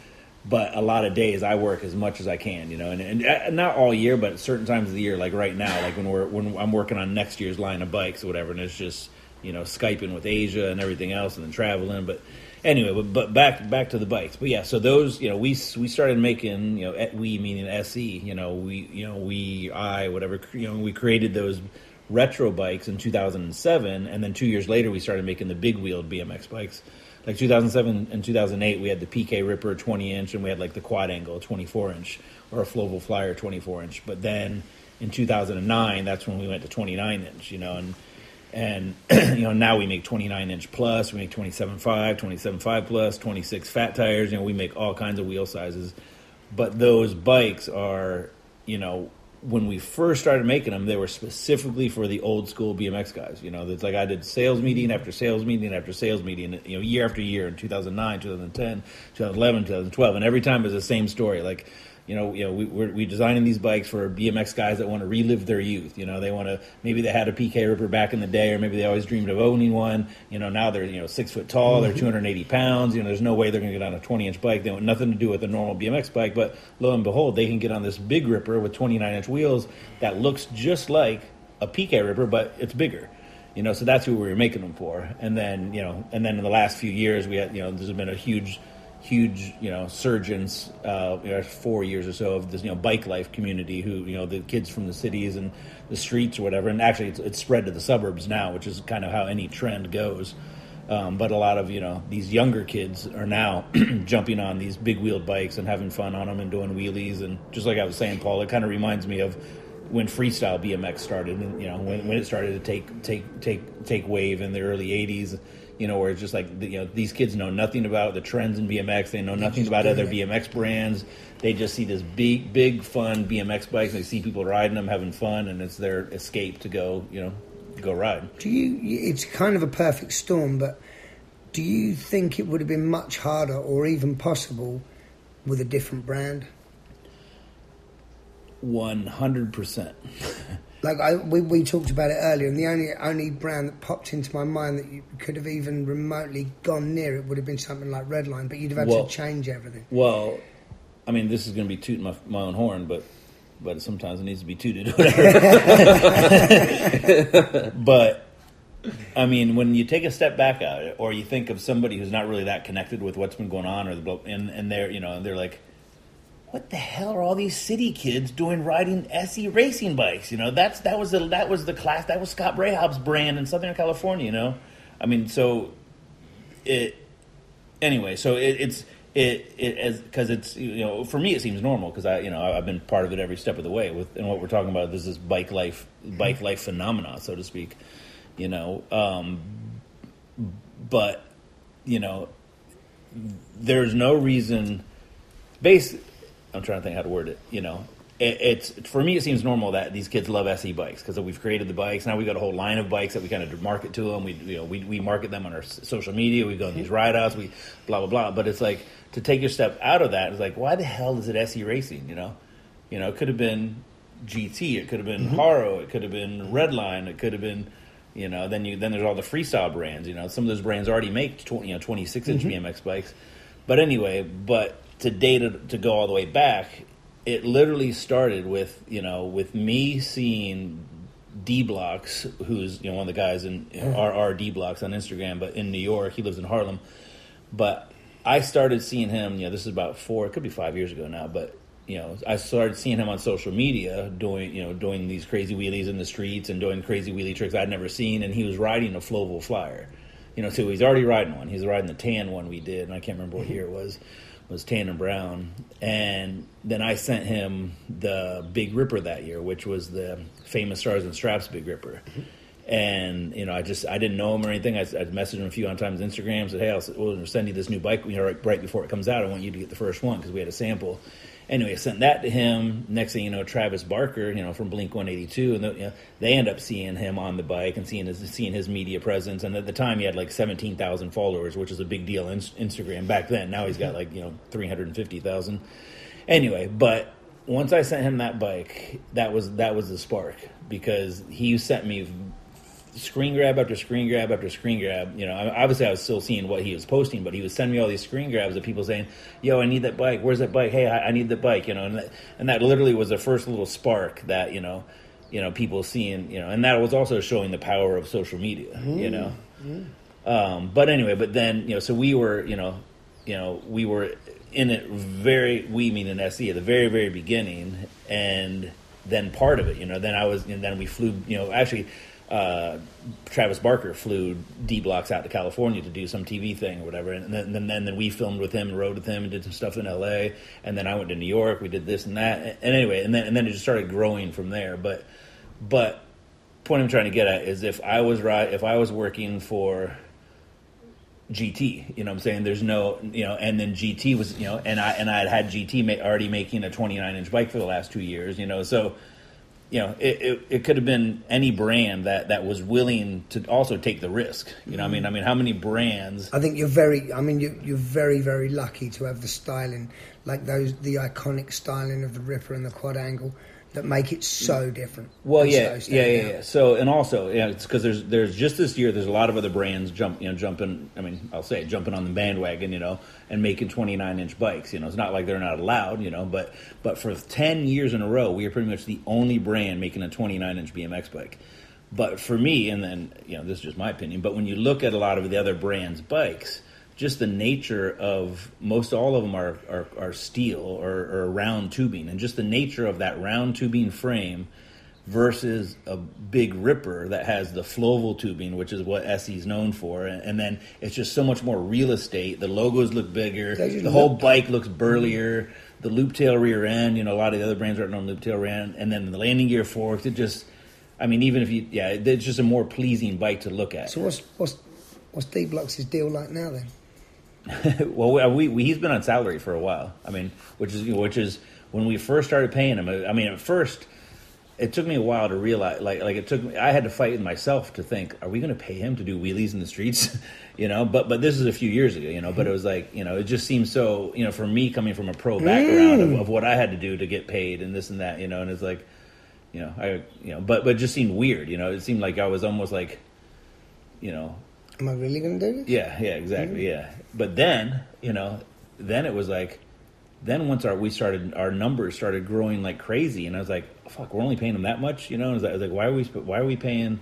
but a lot of days I work as much as I can, you know, and, and uh, not all year, but certain times of the year, like right now, like when we're when I'm working on next year's line of bikes or whatever, and it's just you know skyping with Asia and everything else, and then traveling. But anyway, but, but back back to the bikes. But yeah, so those you know we we started making you know we meaning SE, you know we you know we I whatever you know we created those retro bikes in 2007, and then two years later we started making the big wheeled BMX bikes like 2007 and 2008 we had the pk ripper 20 inch and we had like the quad angle 24 inch or a floval flyer 24 inch. But then in 2009 that's when we went to 29 inch you know and and you know now we make 29 inch plus we make 27.5 27.5 plus 26 fat tires you know we make all kinds of wheel sizes. But those bikes are you know when we first started making them they were specifically for the old school bmx guys you know? It's like i did sales meeting after sales meeting after sales meeting you know year after year in 2009 2010 2011 2012 and every time it was the same story. Like you know, you know, we, we're we designing these bikes for BMX guys that want to relive their youth. You know, they want to maybe they had a PK Ripper back in the day, or maybe they always dreamed of owning one. You know, now they're you know six foot tall, they're mm-hmm. 280 pounds. You know, there's no way they're going to get on a 20 inch bike. They want nothing to do with a normal BMX bike, but lo and behold, they can get on this big Ripper with 29 inch wheels that looks just like a PK Ripper, but it's bigger. You know, so that's who we were making them for. And then you know, and then in the last few years, we had you know, there's been a huge huge, you know, surgeons, uh, you know, four years or so of this, you know, bike life community who, you know, the kids from the cities and the streets or whatever. And actually, it's, it's spread to the suburbs now, which is kind of how any trend goes. Um, but a lot of, you know, these younger kids are now jumping on these big wheeled bikes and having fun on them and doing wheelies. And just like I was saying, Paul, it kind of reminds me of when freestyle BMX started, and you know, when, when it started to take take take take wave in the early '80s, you know, where it's just like you know these kids know nothing about the trends in BMX, they know nothing about other BMX brands. They just see this big, big, fun BMX bikes. They see people riding them, having fun, and it's their escape to go, you know, go ride. Do you? It's kind of a perfect storm, but do you think it would have been much harder, or even possible, with a different brand? One hundred percent. Like I, we, we talked about it earlier, and the only only brand that popped into my mind that you could have even remotely gone near it would have been something like Redline, but you'd have had Well- to change everything. Well, I mean, this is going to be tooting my, my own horn, but but sometimes it needs to be tooted. Whatever. but I mean, when you take a step back at it, or you think of somebody who's not really that connected with what's been going on, or the and and they're you know they're like, what the hell are all these city kids doing riding SE racing bikes? You know, that's that was the that was the class that was Scott Breithaupt's brand in Southern California. You know, I mean, so it anyway. So it, it's it it as because it's you know for me it seems normal because I you know I've been part of it every step of the way with and what we're talking about this is bike life bike life phenomena so to speak. You know, um, but you know, there's no reason. Base, I'm trying to think how to word it. You know, it, it's for me. It seems normal that these kids love SE bikes because we've created the bikes. Now we've got a whole line of bikes that we kind of market to them. We you know we, we market them on our social media. We go on these ride outs. We blah blah blah. But it's like to take your step out of that. It's like why the hell is it SE racing? You know, you know it could have been GT. It could have been mm-hmm. Haro. It could have been Redline. It could have been you know, then you then there's all the freestyle brands. You know, some of those brands already make 20, you know 26 inch mm-hmm. BMX bikes. But anyway, but to data to go all the way back, it literally started with you know with me seeing D Blocks, who's you know one of the guys in RR D Blocks on Instagram, but in New York, he lives in Harlem. But I started seeing him. You know, this is about four, it could be five years ago now, but you know, I started seeing him on social media doing, you know, doing these crazy wheelies in the streets and doing crazy wheelie tricks I'd never seen, and he was riding a Floval Flyer. You know, so he's already riding one. He's riding the tan one we did, and I can't remember what year it was. Was tan and brown. And then I sent him the Big Ripper that year, which was the famous Stars and Stripes Big Ripper. And you know, I just I didn't know him or anything. I, I messaged him a few on times on Instagram. Said, "Hey, I'll, we'll send you this new bike. You know, right, right before it comes out, I want you to get the first one because we had a sample." Anyway, I sent that to him. Next thing you know, Travis Barker, you know, from Blink One Eighty Two, and the, you know, they end up seeing him on the bike and seeing his seeing his media presence. And at the time, he had like seventeen thousand followers, which is a big deal in Instagram back then. Now he's got like you know three hundred and fifty thousand. Anyway, but once I sent him that bike, that was that was the spark because he sent me screen grab after screen grab after screen grab. You know, obviously I was still seeing what he was posting, but he was sending me all these screen grabs of people saying, "Yo, I need that bike. Where's that bike? Hey, I, I need the bike." You know, and that, and that literally was the first little spark that you know, you know, people seeing, you know, and that was also showing the power of social media. You know, um, but anyway, but then you know, so we were, you know, you know, we were in it very. We mean in SE at the very, very beginning, and then part of it, you know. Then I was, and then we flew, you know, actually. Uh, Travis Barker flew D Blocks out to California to do some TV thing or whatever, and then, then then then we filmed with him and rode with him and did some stuff in L.A. And then I went to New York. We did this and that, and anyway, and then and then it just started growing from there. But but point I'm trying to get at is if I was right, if I was working for GT, you know what I'm saying? There's no, you know, and then GT was, you know, and I and I had had GT ma- already making a 29 inch bike for the last two years, you know, so you know, it, it, it could have been any brand that, that was willing to also take the risk. You know, I mean, I mean, how many brands? I think you're very. I mean, you, you're very, very lucky to have the styling, like those, the iconic styling of the Ripper and the quad angle, that make it so different. Well, yeah, so yeah, yeah, yeah. So, and also, yeah, it's because there's there's just this year there's a lot of other brands jump, you know, jumping. I mean, I'll say jumping on the bandwagon, you know, and making 29 inch bikes. You know, it's not like they're not allowed, you know, but but for 10 years in a row, we are pretty much the only brand making a 29 inch BMX bike. But for me, and then you know, this is just my opinion. But when you look at a lot of the other brands' bikes, just the nature of most all of them are are, are steel or, or round tubing, and just the nature of that round tubing frame versus a big ripper that has the floval tubing, which is what SE is known for, and, then it's just so much more real estate. The logos look bigger, the whole look- bike looks burlier. The loop tail rear end, you know, a lot of the other brands aren't on loop tail rear end, and then the landing gear forks. It just, I mean, even if you, yeah, it's just a more pleasing bike to look at. So what's what's what's D Block's deal like now then? well, we, we he's been on salary for a while. I mean, which is which is when we first started paying him. I mean, at first, it took me a while to realize. Like like it took me. I had to fight with myself to think: Are we going to pay him to do wheelies in the streets? you know. But but this is a few years ago. You know. But it was like you know, it just seems so. You know, for me coming from a pro background of, mm. of what I had to do to get paid and this and that. You know, and it's like, you know, I you know, but but it just seemed weird. You know, it seemed like I was almost like, you know, Am I really going to do this? yeah, yeah, exactly, mm. yeah. But then, you know, then it was like, then once our we started, our numbers started growing like crazy, and I was like, fuck, we're only paying them that much, you know. And I was like, why are we, why are we paying,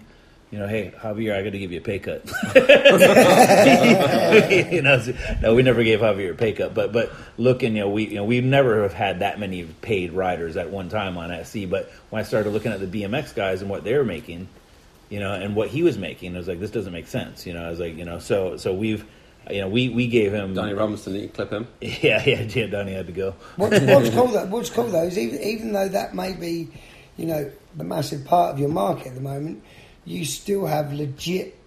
you know, hey Javier, I got to give you a pay cut. you know, no, we never gave Javier a pay cut, but but looking, you know, we you know we never have had that many paid riders at one time on SE. But when I started looking at the BMX guys and what they were making, you know, and what he was making, I was like, this doesn't make sense. You know, I was like, you know, so so we've. You know, we, we gave him Donny Robinson, did you clip him. Yeah, yeah, yeah. Donny had to go. What's, what's cool though? What's cool though is even even though that may be, you know, the massive part of your market at the moment, you still have legit.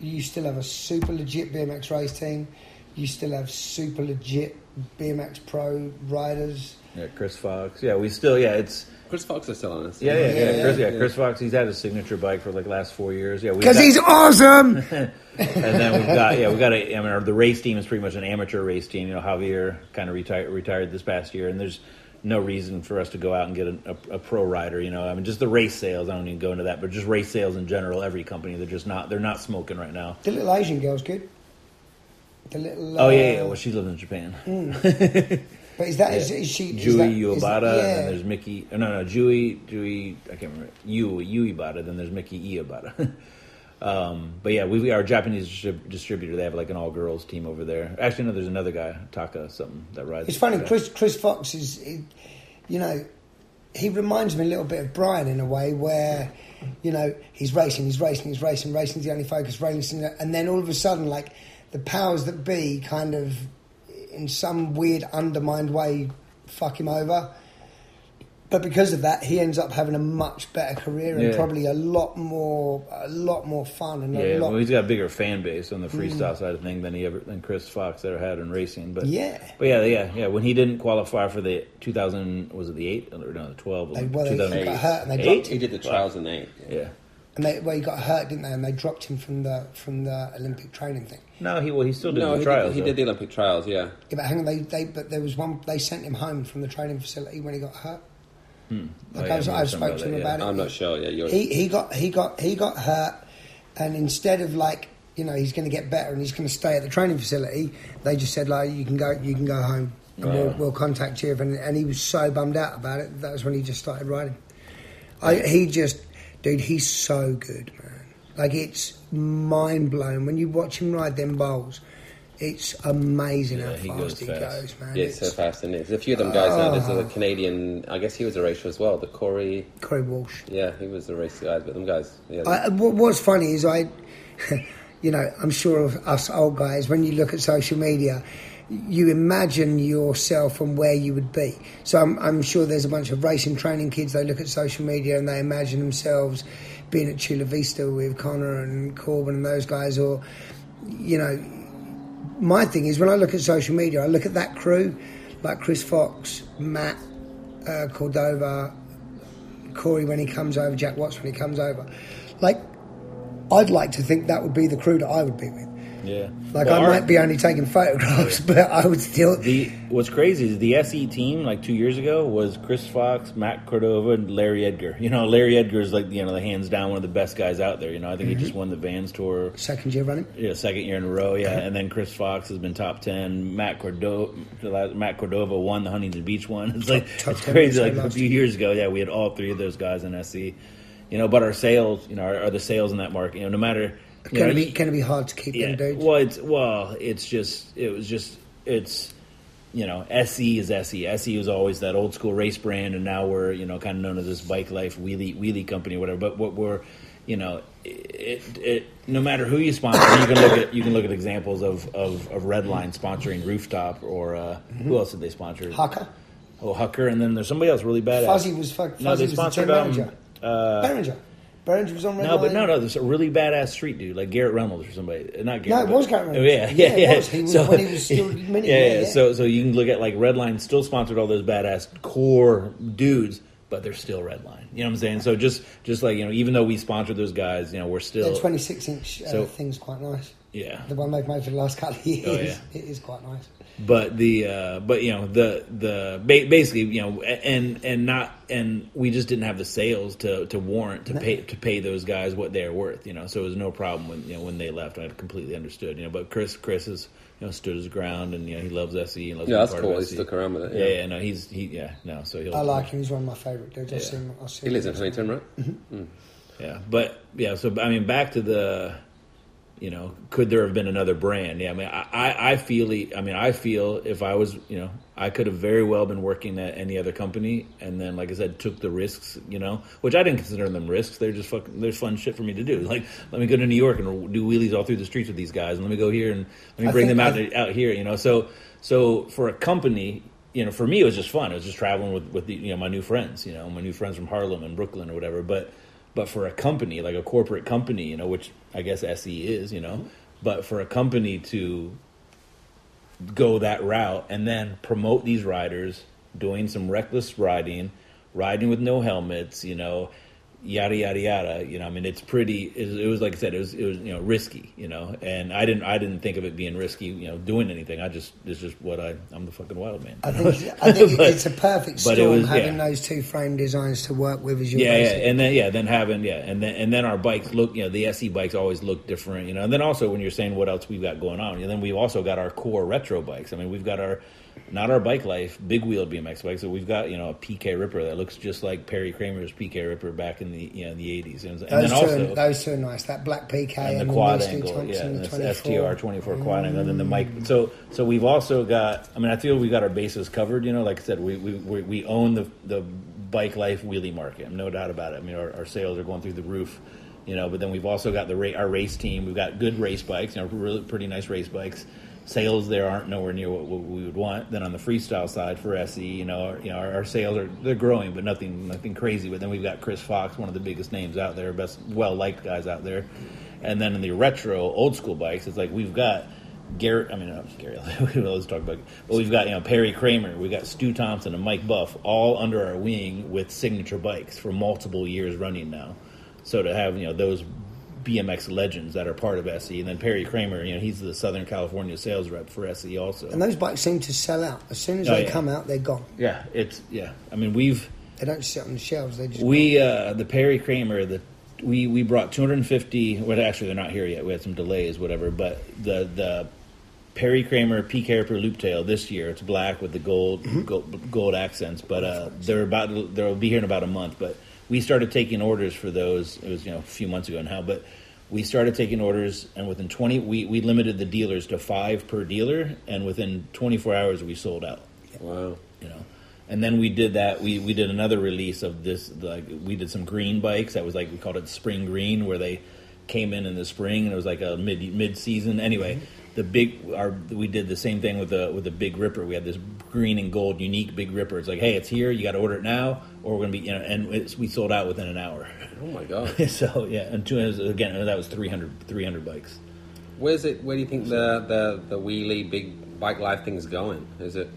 You still have a super legit BMX race team. You still have super legit BMX pro riders. Yeah, Chris Fox. Yeah, we still. Yeah, it's. Chris Fox is still on this. Yeah, yeah, yeah. Yeah, Chris, yeah, yeah. Chris Fox. He's had his signature bike for like the last four years. Yeah, Because he's awesome. and then we've got yeah, we got a. I mean, our, the race team is pretty much an amateur race team. You know, Javier kind of retired retired this past year, and there's no reason for us to go out and get a, a, a pro rider. You know, I mean, just the race sales. I don't even go into that, but just race sales in general. Every company, they're just not. They're not smoking right now. the little Asian girl's good. The little. Oh yeah, uh, yeah. Well, she lives in Japan. But is that is, Yeah. is she? is Jui that- is that- Uebata, and then there's Mickey. oh, No, no, Jui, Jui. I can't remember. Yu, Ibata. Then there's Mickey Iabata. um, but yeah, we our Japanese distrib- distributor. They have like an all girls team over there. Actually, no, there's another guy, Taka, something that rides. It's funny, Yeah. Chris Chris Fox is, he- you know, he reminds me a little bit of Brian in a way where, you know, he's racing, he's racing, he's racing, racing's the only focus, racing, and then all of a sudden, like, the powers that be kind of, in some weird undermined way, fuck him over. But because of that, he ends up having a much better career and Yeah. probably a lot more, a lot more fun and Yeah, a lot. well, he's got a bigger fan base on the freestyle mm. side of thing than he ever than Chris Fox ever had in racing. But Yeah. but yeah, yeah, yeah. When he didn't qualify for the 2000, was it the eight or no the 12? They- well, they 2008. got hurt and they Eight? dropped He did the trials in eight. Yeah. And they, well, he got hurt, didn't they? And they dropped him from the from the Olympic training thing. No, he well he still did No, the he, trials. did, he though. did the Olympic trials, yeah. Yeah, but hang on, they, they but there was one they sent him home from the training facility when he got hurt. Hmm. Oh, Like yeah, I, was, I I remember spoke something to him about about it. I'm not sure, yeah. You're, He he got he got he got hurt, and instead of like you know he's going to get better and he's going to stay at the training facility, they just said like you can go you can go home and we'll, we'll contact you. And, and he was so bummed out about it. That was when he just started riding. I, he just dude, he's so good, man. Like it's mind blowing when you watch him ride them bowls. It's amazing Yeah, how he fast goes he fast. goes, man. yeah, it's so fast, isn't? There's a few of them guys now. There's a ah. Canadian, I guess he was a racer as well. The Corey, Corey Walsh. yeah, he was a race guys, but them guys, yeah. I, uh, what- what's funny is I, you know, I'm sure of us old guys, when you look at social media, you imagine yourself and where you would be. So I'm, I'm sure there's a bunch of racing training kids, they look at social media and they imagine themselves being at Chula Vista with Connor and Corbin and those guys, or, you know, my thing is when I look at social media, I look at that crew, like Chris Fox, Matt uh, Cordova, Corey when he comes over, Jack Watts when he comes over. Like, I'd like to think that would be the crew that I would be with. Yeah. Like, Well, I our- might be only taking photographs, but I would still. The what's crazy is the SE team like two years ago was Chris Fox, Matt Cordova, and Larry Edgar. You know, Larry Edgar is like you know the hands down one of the best guys out there. You know, I think he just mm-hmm. won the Vans tour. Second year running. Yeah, second year in a row. Yeah, and then Chris Fox has been top ten. Matt Cordova, Matt Cordova won the Huntington Beach one. It's like Top it's crazy. Like a few years ago, yeah, we had all three of those guys in SE. You know, but our sales, you know, are, are the sales in that market. You know, no matter. Going know, to be going to be hard to keep yeah. them dudes. Well, it's well, it's just it was just it's you know SE is SE. SE was always that old school race brand, and now we're you know kind of known as this bike life wheelie wheelie company, or whatever. But what we're you know it, it no matter who you sponsor, you can look at you can look at examples of of, of Redline sponsoring Rooftop or uh, who else did they sponsor? Hucker. Oh, Hucker, and then there's somebody else really badass. Fuzzy was fu- no, they was the sponsored team um, uh, Berenger. Berenger was on Red no, but no, no. There's a really badass street dude like Garrett Reynolds or somebody. Not Garrett. No, it was Garrett Reynolds. Yeah, Yeah, yeah, it yeah. was. He was- when he was still mini- yeah, yeah, yeah. So, so you can look at like Redline still sponsored all those badass core dudes, but they're still Redline. You know what I'm saying? So just, just like you know, even though we sponsored those guys, you know, we're still The 26 inch uh, So- thing's quite nice. Yeah. The one they've made for the last couple of years. Oh, yeah. It is quite nice. but the uh, but you know the the basically you know and and not and we just didn't have the sales to to warrant to pay to pay those guys what they're worth you know so it was no problem when you know when they left I completely understood you know but Chris Chris has you know stood his ground and you know he loves SE and loves Yeah, that's part cool. of He stuck around with it, yeah, yeah. yeah no he's he yeah no so he'll I like him. He's one of my favourite dudes. I've seen. I've seen he lives in him. Huntington, right? Yeah, but yeah. So I mean, back to the, you know, could there have been another brand? Yeah, I mean, I I, feel I mean, I feel if I was, you know, I could have very well been working at any other company, and then, like I said, took the risks, you know, which I didn't consider them risks. They're just fucking, there's fun shit for me to do. Like, let me go to New York and do wheelies all through the streets with these guys, and let me go here and let me bring them out I- out here, you know. So so for a company. You know, for me, it was just fun. It was just traveling with, with the, you know my new friends, you know, my new friends from Harlem and Brooklyn or whatever. But but for a company, like a corporate company, you know, which I guess SE is, you know, but for a company to go that route and then promote these riders doing some reckless riding, riding with no helmets, you know, yada yada yada. You know, I mean, it's pretty. It, it was like I said, it was it was you know risky, you know, and I didn't I didn't think of it being risky, you know, doing anything. I just it's just what I I'm the fucking wild man. I think I think But- it's a perfect storm was- having yeah. those two frame designs to work with as your yeah, yeah, and then yeah, then having yeah, and then and then our bikes look, you know, the SE bikes always look different, you know, and then also when you're saying what else we've got going on, and then we've also got our core retro bikes. I mean, we've got our not our bike life big wheeled BMX bike. so we've got you know a PK Ripper that looks just like Perry Kramer's PK Ripper back in the you know the 80s, and, and Those, then also are, those two are nice. That black PK and and, the quad Winston angle, yeah, and the that's 24. STR twenty four quad angle, and then the mic. Mm. So so we've also got. I mean, I feel we got our bases covered. You know, like I said, we we we, we own the the bike life wheelie market. No doubt about it. I mean, our, our sales are going through the roof. You know, but then we've also got the ra- our race team. We've got good race bikes. You know, really pretty nice race bikes. Sales there aren't nowhere near what, what we would want. Then on the freestyle side for SE, you know, our, you know, our, our sales are they're growing, but nothing nothing crazy. But then we've got Chris Fox, one of the biggest names out there, best well liked guys out there. And then in the retro old school bikes, it's like we've got Garrett. I mean, not Gary. always talk about, but we've got you know Perry Kramer, we've got Stu Thomsen and Mike Buff, all under our wing with signature bikes for multiple years running now. So to have you know those BMX legends that are part of SE, and then Perry Kramer, you know, he's the Southern California sales rep for SE also. And those bikes seem to sell out. As soon as Oh, they yeah. come out, they're gone. yeah, it's yeah. I mean, we've They don't sit on the shelves. They just we uh, the Perry Kramer the we we brought 250. Well, actually, they're not here yet. We had some delays, whatever. But the the Perry Kramer PK Ripper Loop Tail this year. It's black with the gold gold, gold accents. But uh, they're about they'll be here in about a month. But we started taking orders for those. It was you know a few months ago now, but. We started taking orders, and within 20, we, we limited the dealers to five per dealer, and within 24 hours, we sold out Wow. you know and then we did that we we did another release of this like we did some green bikes that was like we called it spring green where they came in in the spring and it was like a mid mid season anyway mm-hmm. The big our we did the same thing with the with the big ripper we had this green and gold unique big ripper it's like hey it's here you got to order it now or we're gonna be you know and it's, we sold out within an hour Oh my god. so yeah and two, again that was 300 300 bikes Where's it? Where do you think the the the wheelie big bike life thing's going? Is it?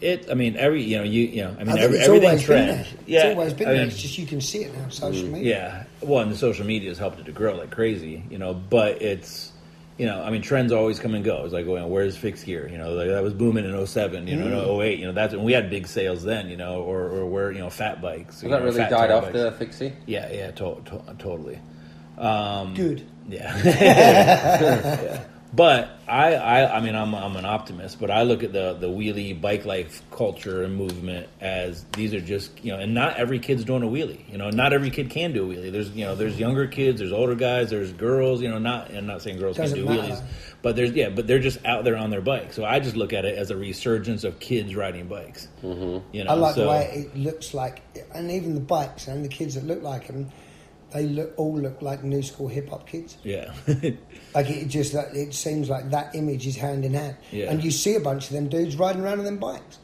it i mean every you know you you know i mean I every, it's always been trend yeah it's always been I there. It's just you can see it now, social mm. media. Yeah, well, and the social media has helped it to grow like crazy, you know. But it's, you know, I mean, trends always come and go. It's like, well, where's fixed gear? You know, like that was booming in 07, you know, Mm. in 08, you know, that's when we had big sales then, you know, or, or where, you know, fat bikes. Has you that know, really died tire off bikes. the fixie? Yeah, yeah, to- to- totally. Um, Good. Yeah. Yeah. But I, I, I mean, I'm, I'm an optimist, but I look at the, the wheelie bike life culture and movement as these are just, you know, and not every kid's doing a wheelie. You know, not every kid can do a wheelie. There's, you know, there's younger kids, there's older guys, there's girls. You know, not, I'm not saying girls Doesn't can't do matter. wheelies, but there's, yeah, but they're just out there on their bike. So I just look at it as a resurgence of kids riding bikes. Mm-hmm. You know, I like so, the way it looks like, and even the bikes and the kids that look like them, they look all look like new school hip hop kids. yeah. Like it just like it seems like that image is hand in hand, Yeah. and you see a bunch of them dudes riding around on them bikes.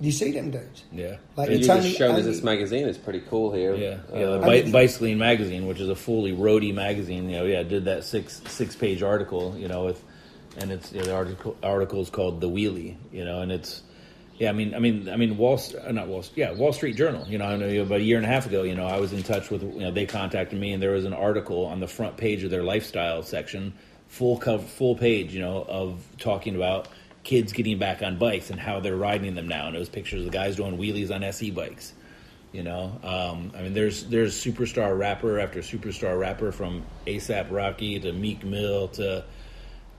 You see them dudes. yeah. Like You it's just only, showed us only- this magazine. It's pretty cool here. Yeah, Uh, yeah. The I Bicycling magazine, which is a fully roadie magazine, you know, yeah, did that six six page article, you know, with, and it's you know, the article article is called the Wheelie, you know, and it's, yeah, I mean, I mean, I mean, Wall, uh, not Wall, yeah, Wall Street Journal, you know, I know about a year and a half ago, you know, I was in touch with, you know, they contacted me, and there was an article on the front page of their lifestyle section, full cover, full page, you know, of talking about kids getting back on bikes and how they're riding them now, and it was pictures of the guys doing wheelies on SE bikes. You know, um, I mean, there's there's superstar rapper after superstar rapper from ASAP Rocky to Meek Mill to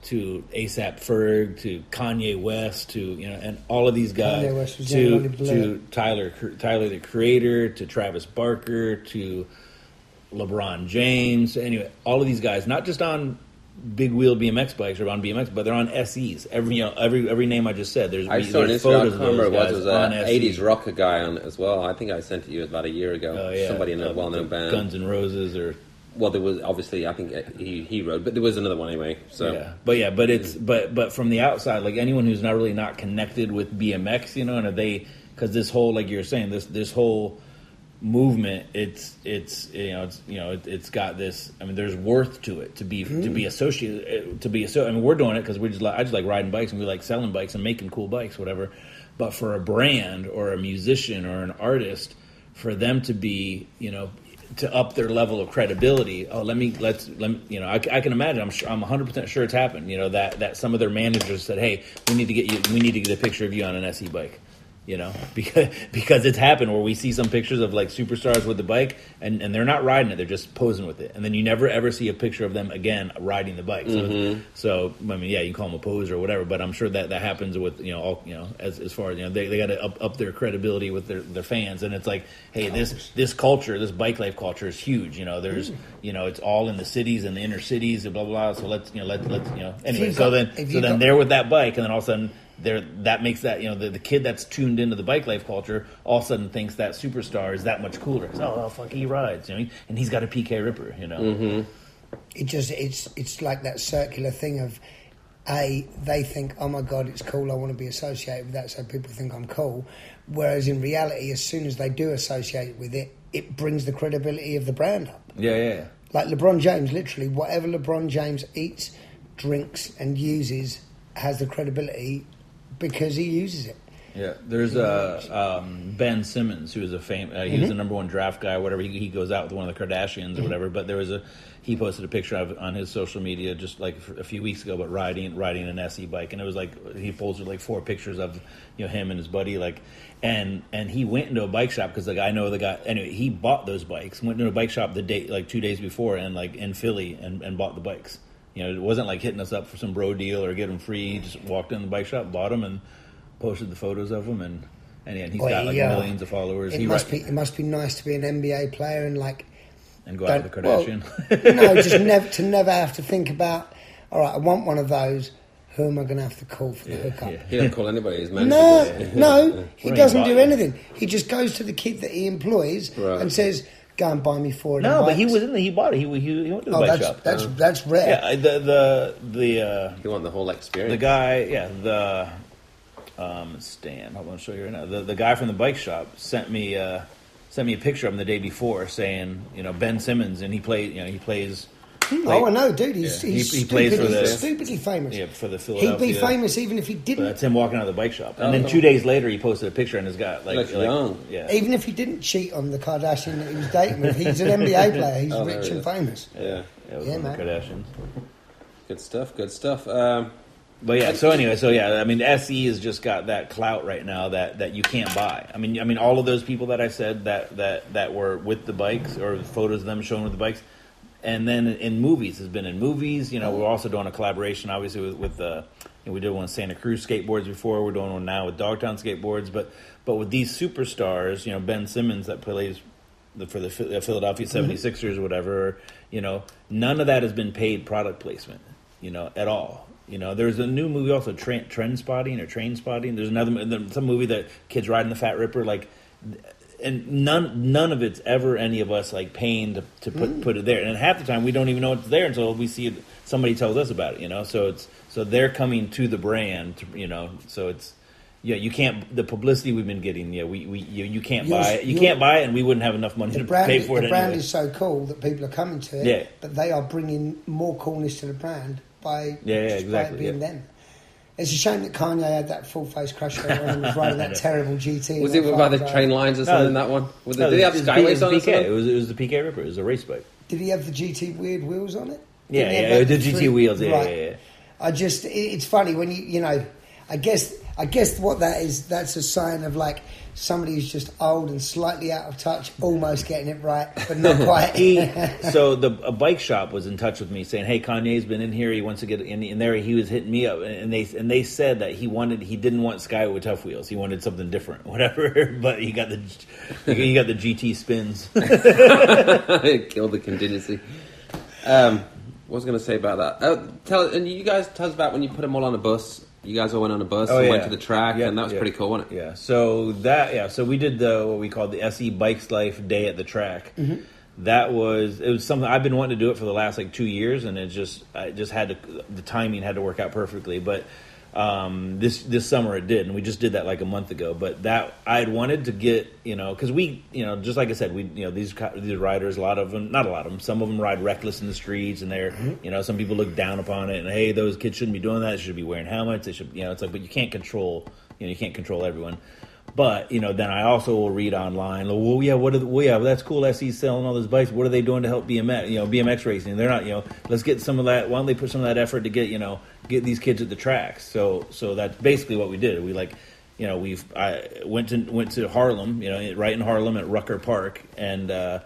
to ASAP Ferg to Kanye West to you know, and all of these guys Kanye West was to one who blew to Tyler Tyler the Creator to Travis Barker to LeBron James. Anyway, all of these guys, not just on big wheel BMX bikes or on BMX, but they're on SEs. Every you know every every name I just said. There's I saw an there's Instagram. Photos can't of remember those what guys was. on An 80s rocker guy on as well. I think I sent it to you about a year ago. Oh, yeah. Somebody in a Uh, well-known band. Guns N' Roses or Well, there was obviously I think uh, he he wrote, but there was another one anyway. So yeah, but yeah, but it's but but from the outside, like anyone who's not really not connected with BMX, you know, and they because this whole like you're saying this this whole movement, it's it's you know it's you know it, it's got this. I mean, there's worth to it to be to be mm-hmm. associated uh, to be so. I mean, we're doing it because we just like, I just like riding bikes and we like selling bikes and making cool bikes, whatever. But for a brand or a musician or an artist, for them to be you know to up their level of credibility. Oh, let me let's let me, you know. I, I can imagine. I'm sure. I'm 100 percent sure it's happened. You know that that some of their managers said, "Hey, we need to get you. We need to get a picture of you on an SE bike." You know, because because it's happened where we see some pictures of like superstars with the bike, and, and they're not riding it; they're just posing with it, and then you never ever see a picture of them again riding the bike. So, so I mean, yeah, you can call them a poser or whatever, but I'm sure that that happens with you know all you know as as far as you know they, they got to up, up their credibility with their, their fans, and it's like, hey, this this culture, this bike life culture is huge. You know, there's you know it's all in the cities and the inner cities and blah blah. blah so let's you know let let's you know anyway. So then so then they're with that bike, and then all of a sudden. There, that makes that you know the, the kid that's tuned into the bike life culture all of a sudden thinks that superstar is that much cooler. 'Cause, oh, well, fuck, he rides, you know, and he's got a PK Ripper, you know. Mm-hmm. it just it's it's like that circular thing of a they think oh my god it's cool I want to be associated with that so people think I'm cool whereas in reality as soon as they do associate with it it brings the credibility of the brand up Yeah, yeah, yeah. like LeBron James literally whatever LeBron James eats drinks and uses has the credibility because he uses it Yeah, there's uh, um, Ben Simmons, who is a fame. Uh, he was the number one draft guy, whatever. He, he goes out with one of the Kardashians or whatever. But there was a he posted a picture of on his social media just like a few weeks ago, but riding riding an SE bike, and it was like he posted like four pictures of you know him and his buddy, like, and and he went into a bike shop because like I know the guy. Anyway, he bought those bikes. Went into a bike shop the day like two days before, and like in Philly, and, and bought the bikes. You know, it wasn't like hitting us up for some bro deal or get them free. He just walked in the bike shop, bought them, and posted the photos of them, and and, yeah, and he's Boy, got like yeah. millions of followers. it he must ri- be it must be nice to be an NBA player and like and go out with the Don't- Kardashian. no, just never to never have to think about. All right, I want one of those. Who am I going to have to call for the hookup? yeah. he don't call anybody his manager. No, does no, he doesn't do anything. He just goes to the kid that he employs Right. and says, "Go and buy me four." of no, them but he was in the, he bought it. He he, he went to the Oh, bike that's shop. that's that's rare. yeah, the the the uh, You want the whole experience. the guy, yeah, the um, Stan. I'm going to show you right now. The the guy from the bike shop sent me uh, sent me a picture of him the day before, saying you know Ben Simmons, and he played you know he plays. Oh, I know, dude. He's, Yeah. he's He- he plays for stupidly, the- stupidly famous. Yeah, for the He'd be famous even if he didn't. that's him walking out of the bike shop, and Oh, then no. two days later he posted a picture and has got like, Looks like young. yeah, Even if he didn't cheat on the Kardashian that he was dating with, he's an NBA player. He's Oh, rich and famous. yeah, yeah, it was Yeah, one of the man. Kardashians. good stuff. Good stuff. Um, But yeah, so anyway, so yeah, I mean, SE has just got that clout right now that, that you can't buy. I mean, I mean, all of those people that I said that that that were with the bikes or photos of them showing with the bikes, and then in movies has been in movies. You know, we're also doing a collaboration, obviously, with, with uh, you know, we did one with Santa Cruz skateboards before. We're doing one now with Dogtown skateboards, but but with these superstars, you know, Ben Simmons that plays the, for the uh, Philadelphia 76ers or whatever, you know, none of that has been paid product placement, you know, at all. You know, there's a new movie also, Trend, Trend Spotting or Train Spotting. There's another some movie that kids riding the Fat Ripper, like, and none none of it's ever any of us like paying to, to put mm. put it there. And half the time we don't even know it's there until we see it, somebody tells us about it. You know, so it's so they're coming to the brand. To, you know, so it's yeah, you can't the publicity we've been getting. Yeah, we, we you, you can't Yours- buy it. You can't buy it, and we wouldn't have enough money to brand, pay for it the brand anyway. is so cool that people are coming to it, Yeah. but they are bringing more coolness to the brand by Yeah, yeah, just exactly, by it being yeah. them. It's a shame that Kanye had that full face crash over and was riding that terrible GT. was it by the train lines or No, something? that one. Was No, it, did he have was skyways on it it? was PK. It was it was the PK Ripper. It was a race bike. Did he have the GT weird wheels on it? Yeah, Didn't he have yeah, the GT three- wheels. Yeah, Right. yeah, yeah. I just, it, it's funny when you, you know, I guess I guess what that is, that's a sign of like somebody who's just old and slightly out of touch, almost getting it right, but not quite. he so the a bike shop was in touch with me saying, "Hey, Kanye's been in here. He wants to get in." And there he was hitting me up, and they and they said that he wanted he didn't want Skyway Tuff wheels. He wanted something different, whatever. But he got the he got the GT spins. Kill the contingency. Um, what was going to say about that? Uh, tell and you guys tell us about when you put them all on a bus. You guys all went on a bus Oh, and yeah. went to the track, Yeah, and that was yeah. pretty cool, wasn't it? Yeah. So that yeah. So we did the what we called the SE Bikes Life Day at the track. Mm-hmm. That was it was something I've been wanting to do it for the last like two years, and it just I just had to the timing had to work out perfectly. But um, this this summer it did, and we just did that like a month ago. But that I'd wanted to get you know because we you know just like I said we you know these these riders a lot of them not a lot of them some of them ride reckless in the streets and they're you know some people look down upon it and hey those kids shouldn't be doing that they should be wearing helmets they should you know it's like but you can't control you know you can't control everyone. But you know, then I also will read online. Well, yeah, what? Are the, well, yeah, well, that's cool. SE's selling all those bikes. What are they doing to help BMX? You know, BMX racing. They're not. You know, let's get some of that. Why don't they put some of that effort to get you know get these kids at the tracks? So, so that's basically what we did. We like, you know, we've I went to went to Harlem. You know, right in Harlem at Rucker Park, and uh,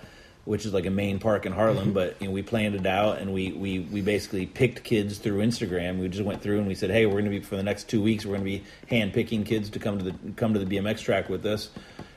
which is like a main park in Harlem. Mm-hmm. But you know, we planned it out, and we we we basically picked kids through Instagram. We just went through and we said, hey, we're going to be for the next two weeks. We're going to be hand picking kids to come to the come to the BMX track with us.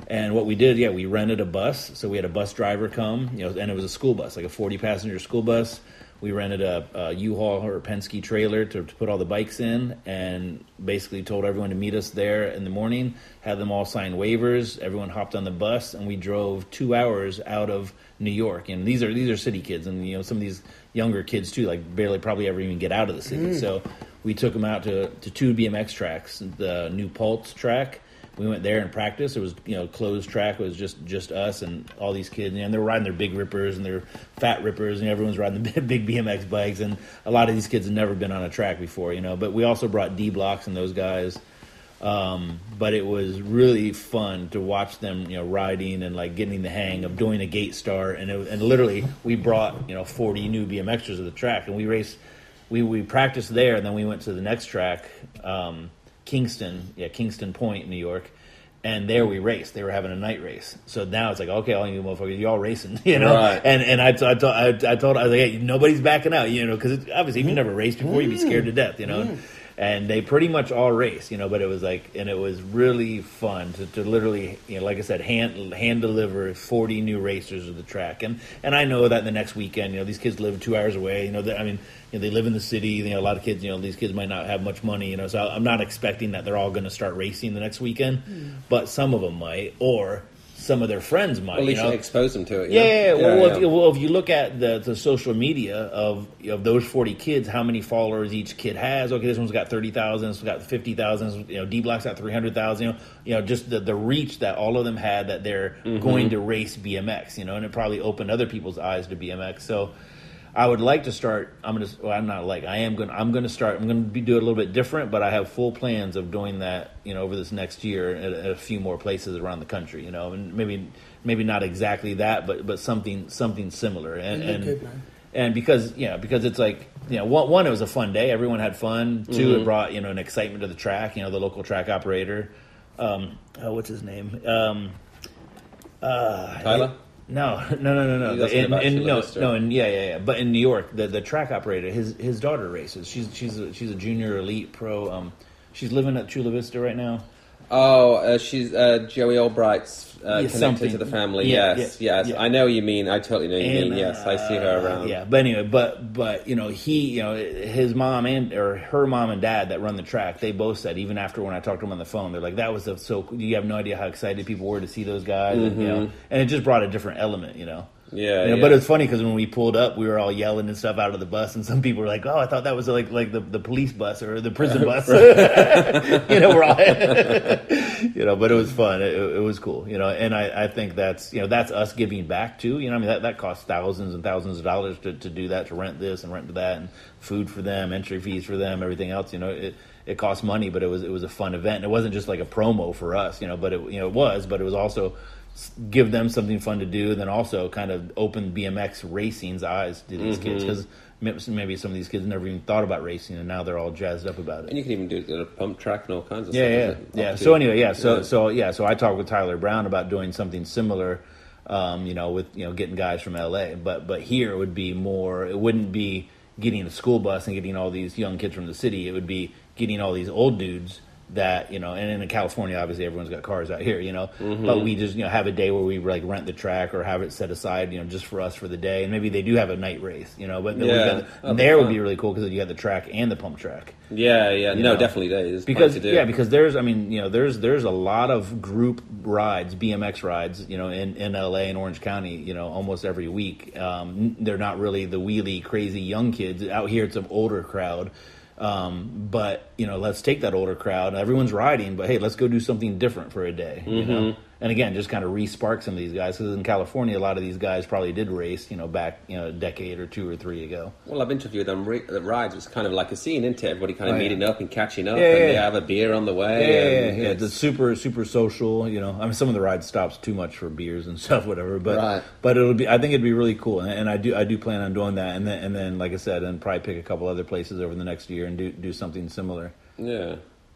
And what we did, yeah, we rented a bus. So we had a bus driver come, you know, and it was a school bus, like a forty passenger school bus. We rented a, a U-Haul or a Penske trailer to, to put all the bikes in, and basically told everyone to meet us there in the morning. Had them all sign waivers. Everyone hopped on the bus, and we drove two hours out of New York. And these are these are city kids, and you know some of these younger kids too, like barely probably ever even get out of the city. Mm. So we took them out to to two BMX tracks, the New Paltz track. We went there and practiced. It was you know closed track. It was just just us and all these kids, and they were riding their big rippers and their fat rippers, and everyone's riding the big BMX bikes. And a lot of these kids had never been on a track before, you know. But we also brought D blocks and those guys. Um, but it was really fun to watch them, you know, riding and like getting the hang of doing a gate start. And it, and literally, we brought you know forty new BMXers to the track, and we raced. We we practiced there, and then we went to the next track, um, Kingston, yeah, Kingston Point, New York. And there we raced. They were having a night race. So now it's like, okay, all you motherfuckers, you all racing, you know. Right. And and I, t- I, told I, I told I was like, hey, nobody's backing out, you know, because obviously if you never raced before, you'd be scared to death, you know. And they pretty much all race, you know. But it was like, and it was really fun to, to literally, you know, like I said, hand hand deliver forty new racers to the track. And and I know that the next weekend, you know, these kids live two hours away. You know, that I mean, you know, they live in the city. You know, a lot of kids, you know, these kids might not have much money. You know, so I'm not expecting that they're all going to start racing the next weekend, hmm. but some of them might, or some of their friends might. Well, at least you know? expose them to it. Yeah, yeah, yeah. Well, yeah. If, you- well, if you look at the, the social media of of those forty kids, how many followers each kid has? Okay, this one's got thirty thousand. This one's got fifty thousand. You know, D Block's got three hundred thousand. You know, you know, just the, the reach that all of them had that they're Mm-hmm. going to race BMX. You know, and it probably opened other people's eyes to BMX. So. I would like to start. I'm gonna. Well, I'm not like. I am gonna. I'm gonna start. I'm gonna be do it a little bit different, but I have full plans of doing that. You know, over this next year at, at a few more places around the country. You know, and maybe maybe not exactly that, but but something something similar. And You look and good, and because yeah, because it's like you know, one, one it was a fun day. Everyone had fun. 2 Mm-hmm. it brought you know an excitement to the track. You know, the local track operator. Um, oh, what's his name? Um, uh, Tyler? no, no, no, no, no. In, in, no, no, in, yeah, yeah, yeah. But in New York, the the track operator, his his daughter races. She's she's a, she's a junior elite pro. Um, she's living at Chula Vista right now. Oh, uh, she's uh, Joey Albright's uh, connected something. to the family. Yeah, yes, yeah, yes. yeah. I know you mean. I totally know what you And, mean. Yes, I see her uh, around. Yeah, but anyway, but but you know he, you know his mom and or her mom and dad that run the track, they both said even after when I talked to them on the phone, they're like that was a, so you have no idea how excited people were to see those guys, and, you know, and it just brought a different element, you know. Yeah, You know, yeah. But it's funny because when we pulled up, we were all yelling and stuff out of the bus, and some people were like, "Oh, I thought that was like like the, the police bus or the prison bus." you know, we're all, you know, but it was fun. It, it was cool, you know, and I, I think that's you know that's us giving back too. You know, I mean that that costs thousands and thousands of dollars to, to do that, to rent this and rent that, and food for them, entry fees for them, everything else. You know, it it cost money, but it was it was a fun event. And it wasn't just like a promo for us, you know, but it you know it was, but it was also give them something fun to do, then also kind of open BMX racing's eyes to these kids because maybe some of these kids never even thought about racing, and now they're all jazzed up about it. And you can even do it at a pump track and all kinds of Yeah, stuff. yeah, isn't yeah. So anyway, yeah. So Yeah. so yeah. So I talked with Tyler Brown about doing something similar. Um, you know, with you know getting guys from LA, but but here it would be more. It wouldn't be getting a school bus and getting all these young kids from the city. It would be getting all these old dudes that you know. And in California, obviously, everyone's got cars out here. You know, Mm-hmm. but we just you know have a day where we like rent the track or have it set aside. You know, just for us for the day, and maybe they do have a night race. You know, but Yeah. got, That'd and be there would be really cool because you got the track and the pump track yeah, yeah. No, know. definitely there is because plenty to do. yeah, because there's I mean you know there's there's a lot of group rides, BMX rides, you know in in LA and Orange County, you know almost every week. Um, they're not really the wheelie crazy young kids out here. It's an older crowd. Um, but you know, let's take that older crowd. Everyone's riding, but hey, let's go do something different for a day. You know, Mm-hmm. And again, just kind of re-spark some of these guys because in California, a lot of these guys probably did race, you know, back you know a decade or two or three ago. Well, I've interviewed them re- the rides. It's kind of like a scene, isn't it? Everybody kind of Oh, meeting up and catching up, Yeah, and yeah, they yeah. have a beer on the way. Yeah, yeah, and yeah, yeah. it's- It's super, super social. You know, I mean, some of the ride stops too much for beers and stuff, whatever. But, Right. but it'll be. I think it'd be really cool, and, and I do, I do plan on doing that, and then, and then, like I said, and probably pick a couple other places over the next year and do, do something similar. yeah.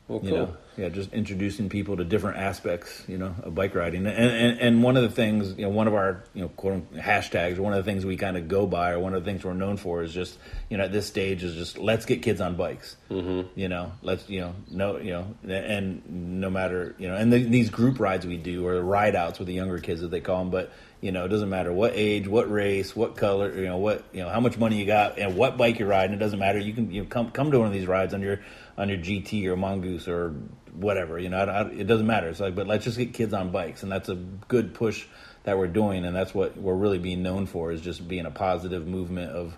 Well, cool. You know, yeah, just introducing people to different aspects, you know, of bike riding. And, and and one of the things, you know, one of our, you know, quote unquote, hashtags, one of the things we kind of go by, or one of the things we're known for, is just, you know, at this stage is just let's get kids on bikes. Mm-hmm. You know, let's, you know, no, you know, and no matter, you know, and the, these group rides we do or the ride outs with the younger kids as they call them, but you know, it doesn't matter what age, what race, what color, you know, what you know, how much money you got, and what bike you're riding. It doesn't matter. You can you know, come come to one of these rides on your on your GT or Mongoose or whatever. You know, I, I, it doesn't matter. It's like, but let's just get kids on bikes, and that's a good push that we're doing, and that's what we're really being known for is just being a positive movement of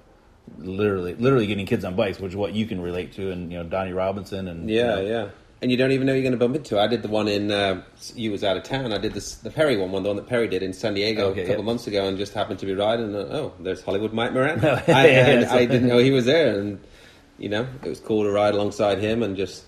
literally literally getting kids on bikes, which is what you can relate to, and you know, Donny Robinson and you Yeah, know, yeah. And you don't even know you're going to bump into. I did the one in. Uh, you was out of town. I did this the Perry one, one the one that Perry did in San Diego Okay, a couple yeah. months ago, and just happened to be riding. And, oh, there's Hollywood Mike Moran. Yeah, I, yeah, I didn't know he was there, and you know it was cool to ride alongside him and just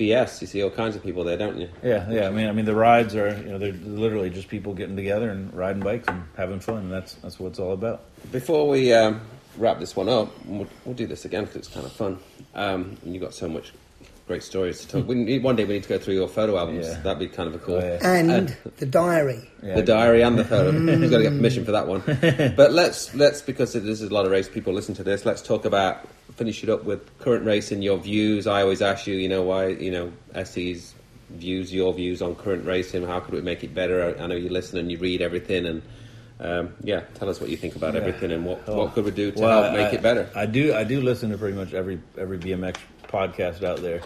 BS. You see all kinds of people there, don't you? Yeah, yeah. I mean, I mean, the rides are you know they're literally just people getting together and riding bikes and having fun, and that's that's what it's all about. Before we um, wrap this one up, we'll, we'll do this again because it's kind of fun. Um, and you've got so much great stories to talk. Hmm. We one day we need to go through your photo albums. Yeah. That'd be kind of a cool. Oh, yeah. And the diary. Yeah. The diary and the photo. He's got to get permission for that one. But let's let's because this is a lot of race people listen to this. Let's talk about finish it up with current race and Your views. I always ask you, you know, why you know SE's views, your views on current racing. How could we make it better? I know you listen and you read everything, and um, yeah, tell us what you think about Yeah. everything and what Oh. what could we do to Well, help make I- it better. I do. I do listen to pretty much every every BMX podcast out there.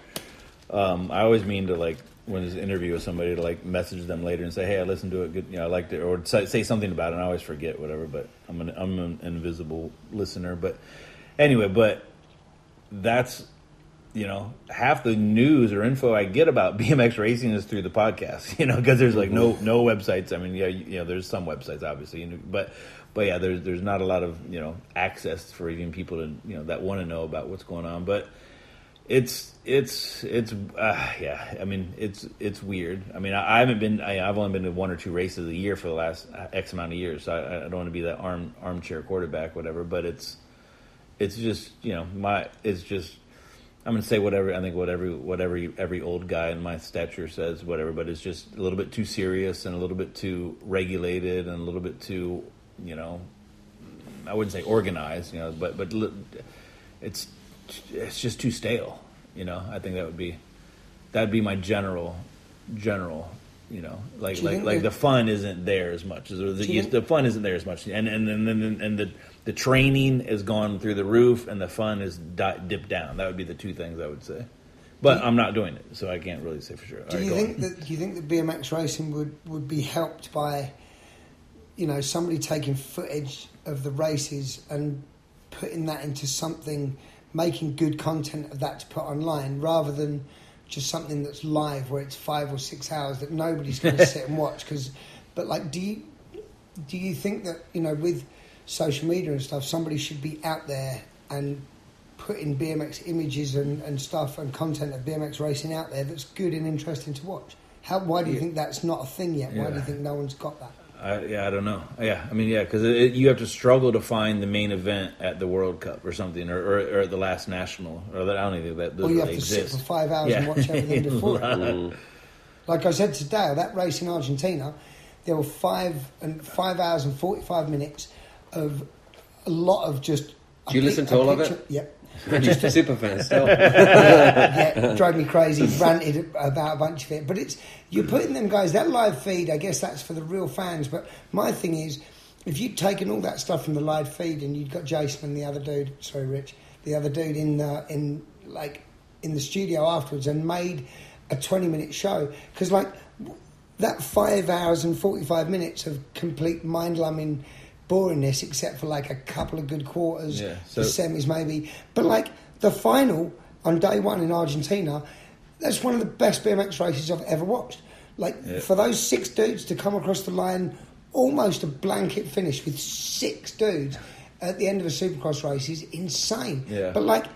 Um, I always mean to like when there's an interview with somebody to like message them later and say, "Hey, I listened to it. Good, you know, I liked it," or say, say something about it. And I always forget whatever, but I'm an I'm an invisible listener. But anyway, but that's you know half the news or info I get about BMX racing is through the podcast. You know, because there's like no no websites. I mean, yeah, you, you know, there's some websites obviously, but but yeah, there's there's not a lot of you know access for even people to you know that want to know about what's going on, but it's it's it's uh, yeah i mean it's it's weird i mean i, I haven't been I, i've only been to one or two races a year for the last x amount of years so i, I don't want to be that arm armchair quarterback whatever but it's it's just you know my it's just i'm going to say whatever i think whatever whatever every old guy in my stature says whatever but it's just a little bit too serious and a little bit too regulated and a little bit too you know i wouldn't say organized you know but but it's it's just too stale. You know, I think that would be that'd be my general general. You know, like you like like the fun isn't there as much as the, Do you think- the fun isn't there as much, and and and and, and the the training has gone through the roof, and the fun is di- dipped down. That would be the two things I would say. But I'm not doing it, so I can't really say for sure. Do right, you think on. that do you think that BMX racing would, would be helped by, you know, somebody taking footage of the races and putting that into something, making good content of that to put online, rather than just something that's live where it's five or six hours that nobody's going to sit and watch? Because, but like, do you do you think that you know with social media and stuff, somebody should be out there and putting BMX images and, and stuff and content of BMX racing out there that's good and interesting to watch. How? Why do you Yeah. think that's not a thing yet? Why do you think no one's got that? I, yeah, I don't know. Yeah, I mean, yeah, because you have to struggle to find the main event at the World Cup or something, or, or, or at the last national, or that, I don't even think that those Or you have really to sit for five hours and watch everything before. Mm-hmm. Like I said to Dale, that race in Argentina, there were five and five hours and forty five minutes of a lot of just. Do you pic- listen to all of picture- oh. it? Yep. Just a super fan still. yeah, drove me crazy. Ranted about a bunch of it, but it's you're putting them guys that live feed. I guess that's for the real fans. But my thing is, if you'd taken all that stuff from the live feed and you'd got Jason and the other dude, sorry, Rich, the other dude in the, in like in the studio afterwards and made a twenty minute show because like that five hours and forty five minutes of complete mind lumbing boringness, except for like a couple of good quarters, Yeah, the semis maybe. But like the final on day one in Argentina, that's one of the best BMX races I've ever watched. Like Yeah. for those six dudes to come across the line, almost a blanket finish with six dudes at the end of a Supercross race is insane. Yeah. But like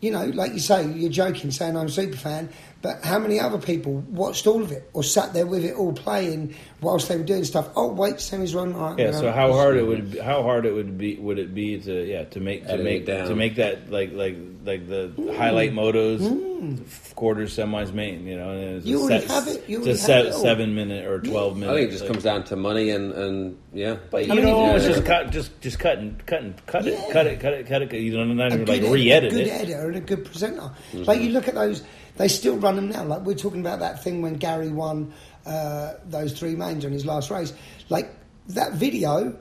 you know, like you say, you're joking saying I'm a super fan, but how many other people watched all of it or sat there with it all playing whilst they were doing stuff? Oh, wait, semis run. All right, Yeah. you. So how hard it would be, how hard it would be would it be to yeah to make to Edit make down. to make that like like like the highlight motos Mm. quarters semis main you know and it's You a already set- have it, you it's a have set, it all. seven minute or twelve I minute. think it just like- comes down to money and, and yeah. But you I mean, know, if you it's just at- cut, just just cutting and cut and cut it, cut it, cut it, cut it. You don't not even good like re-edit it. good editor and a good presenter. Like you look at those, they still run them now. Like we're talking about that thing when Gary won uh, those three mains on his last race. Like that video,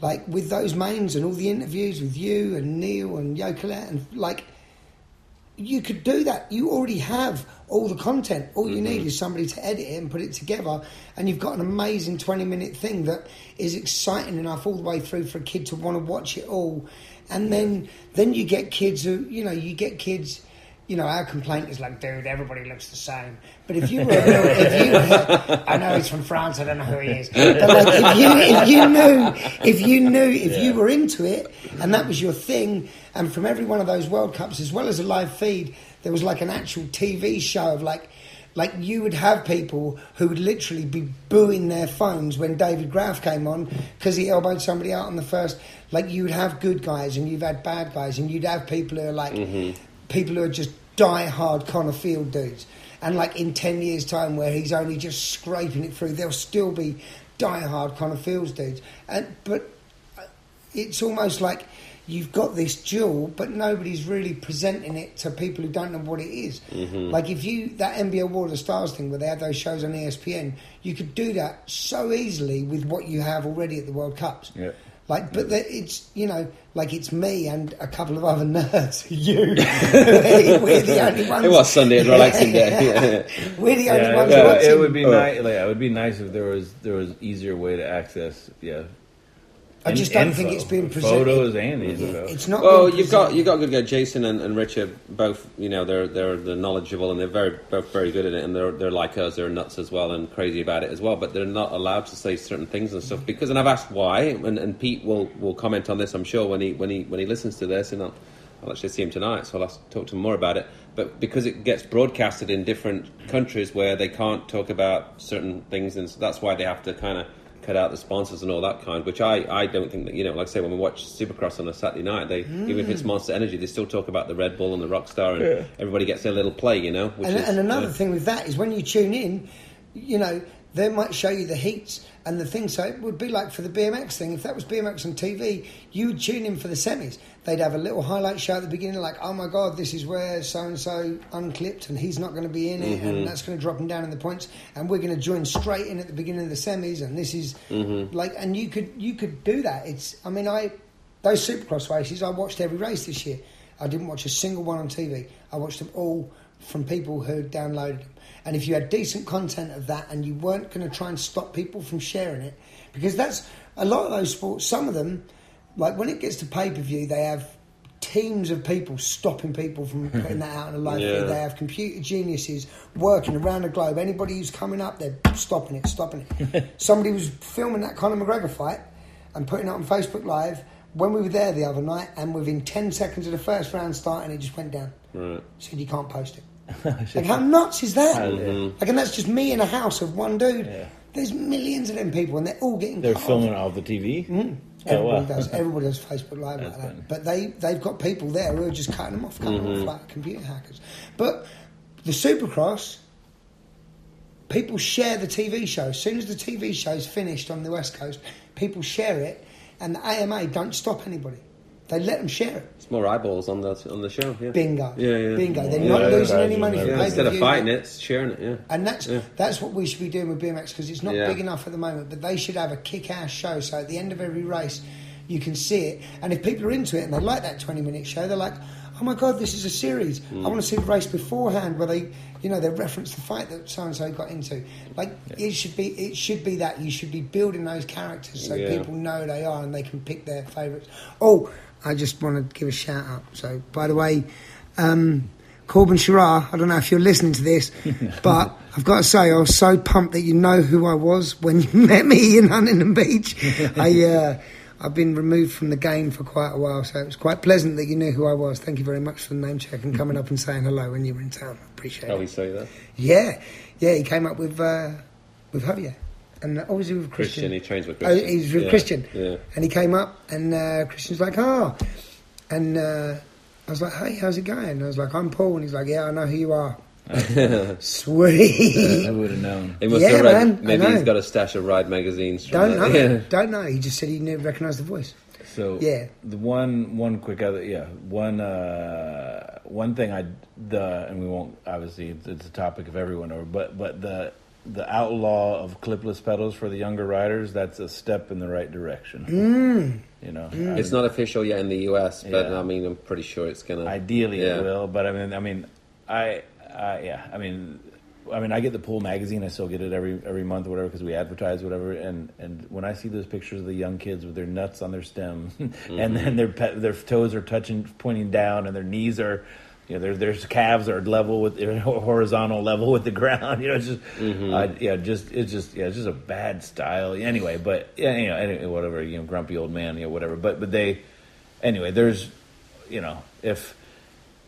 like with those mains and all the interviews with you and Neil and Yokolet and like. You could do that. You already have all the content. All you need is somebody to edit it and put it together, and you've got an amazing twenty-minute thing that is exciting enough all the way through for a kid to want to watch it all. And then, then you get kids who, you know, you get kids. You know, our complaint is like, dude, everybody looks the same. But if you were, if you, I know he's from France, I don't know who he is, but like, if you, if you knew, if you knew, if you were into it, and that was your thing, and from every one of those World Cups, as well as a live feed, there was like an actual TV show of like, like you would have people who would literally be booing their phones when David Graf came on because he elbowed somebody out on the first. Like you would have good guys and you'd have had bad guys, and you'd have people who are like mm-hmm. People who are just die hard Connor Field dudes. And like in ten years' time, where he's only just scraping it through, there'll still be die hard Connor Fields dudes. And but uh, it's almost like you've got this jewel, but nobody's really presenting it to people who don't know what it is. Mm-hmm. Like if you that NBL War of the Stars thing where they had those shows on ESPN, you could do that so easily with what you have already at the World Cups. Yeah. Like, but the, it's you know, like it's me and a couple of other nerds. You, we're the only ones. It was Sunday at relaxing day. Yeah. We're the only Yeah, ones yeah, watching. it would be Oh. nice. Like, it would be nice if there was there was easier way to access. Yeah, I just don't think it's been presented. Photos and info. It's not. Well, you've got presented. you've got a good guys. Jason and, and Richard both. You know, they're they're they're knowledgeable and they're very both very good at it. And they're they're like us. They're nuts as well and crazy about it as well. But they're not allowed to say certain things and stuff because. And I've asked why. And, and Pete will will comment on this. I'm sure when he when he when he listens to this. And I'll, I'll actually see him tonight, so I'll have to talk to him more about it. But because it gets broadcasted in different countries where they can't talk about certain things, and so that's why they have to kind of cut out the sponsors and all that kind. Which I, I don't think that you know, like I say, when we watch Supercross on a Saturday night, they even if it's mm. Monster Energy, they still talk about the Red Bull and the Rockstar, and everybody gets their little play, you know. Which And, is, and another yeah. thing with that is when you tune in, you know, they might show you the heats and the things. So it would be like for the BMX thing. If that was BMX on TV, you would tune in for the semis. They'd have a little highlight show at the beginning, like, "Oh my God, this is where so and so unclipped, and he's not going to be in it, Mm-hmm. and that's going to drop him down in the points, and we're going to join straight in at the beginning of the semis, and this is Mm-hmm. like, and you could you could do that. It's, I mean, I those Supercross races, I watched every race this year. I didn't watch a single one on TV. I watched them all from people who downloaded them. And if you had decent content of that and you weren't going to try and stop people from sharing it, because that's a lot of those sports, some of them, like when it gets to pay per view, they have teams of people stopping people from putting that out on a live Yeah. feed. They have computer geniuses working around the globe. Anybody who's coming up, they're stopping it, stopping it. Somebody was filming that Conor McGregor fight and putting it on Facebook Live when we were there the other night, and within 10 seconds of the first round starting, it just went down. Right. Said you can't post it. like, how nuts is that? Mhm. Like, and that's just me in a house of one dude. Yeah. There's millions of them people, and they're all getting. They're filming off the TV. Mm. Oh, Everybody wow. does. Everybody does Facebook Live like that. But they they've got people there who are just cutting them off, cutting Mm-hmm. them off like computer hackers. But the Supercross, people share the TV show. As soon as the TV show's finished on the West Coast, people share it, and the AMA don't stop anybody. They let them share it. It's more eyeballs on the on the show. Yeah. Bingo. Yeah, yeah. Bingo. They're Yeah, not yeah, losing yeah, any money yeah. Yeah, instead of fighting it, it's sharing it. Yeah. And that's Yeah. that's what we should be doing with BMX because it's not Yeah. big enough at the moment. But they should have a kick-ass show. So at the end of every race, you can see it. And if people are into it and they like that twenty-minute show, they're like, "Oh my god, this is a series! Mm. I want to see the race beforehand where they, you know, they reference the fight that so and so got into. Like it should be, it should be that you should be building those characters so Yeah. people know they are and they can pick their favourites. Oh, I just want to give a shout out. So by the way. Um, Corbin Sharrah, I don't know if you're listening to this, but I've got to say, I was so pumped that you know who I was when you met me in Huntington Beach. I, uh, I've been removed from the game for quite a while, so it was quite pleasant that you knew who I was. Thank you very much for the name check and coming up and saying hello when you were in town. I appreciate How it. we say that? Yeah, yeah, he came up with uh, with Javier, and obviously with Christian. Christian. He trains with Oh, Christian. he's with Yeah, Christian. Yeah. And he came up, and uh, Christian's like, oh. And uh, I was like, hey, how's it going? And I was like, I'm Paul. And he's like, yeah, I know who you are. Sweet. I would have known. He must Yeah, have read. man, maybe he's got a stash of Ride magazines. From Don't know. Yeah. Don't know. He just said he knew, recognised the voice. So Yeah. the one one quick other yeah one uh, one thing I the and we won't obviously it's, it's a topic of everyone or but but the the outlaw of clipless pedals for the younger riders that's a step in the right direction. Mm. You know, It's not official yet in the US, but Yeah. I mean, I'm pretty sure it's gonna. Ideally, Yeah. it will, but I mean, I mean, I, I, yeah, I mean, I mean, I get the Pull magazine. I still get it every every month or whatever because we advertise whatever. And and when I see those pictures of the young kids with their nuts on their stem, and then their pe- their toes are touching, pointing down, and their knees are. You know, their their calves are level with horizontal level with the ground. You know, it's just, uh, yeah, just it's just yeah, it's just a bad style. Anyway, but yeah, you know, anyway, whatever. You know, grumpy old man, you know, whatever. But but they, anyway, there's, you know, if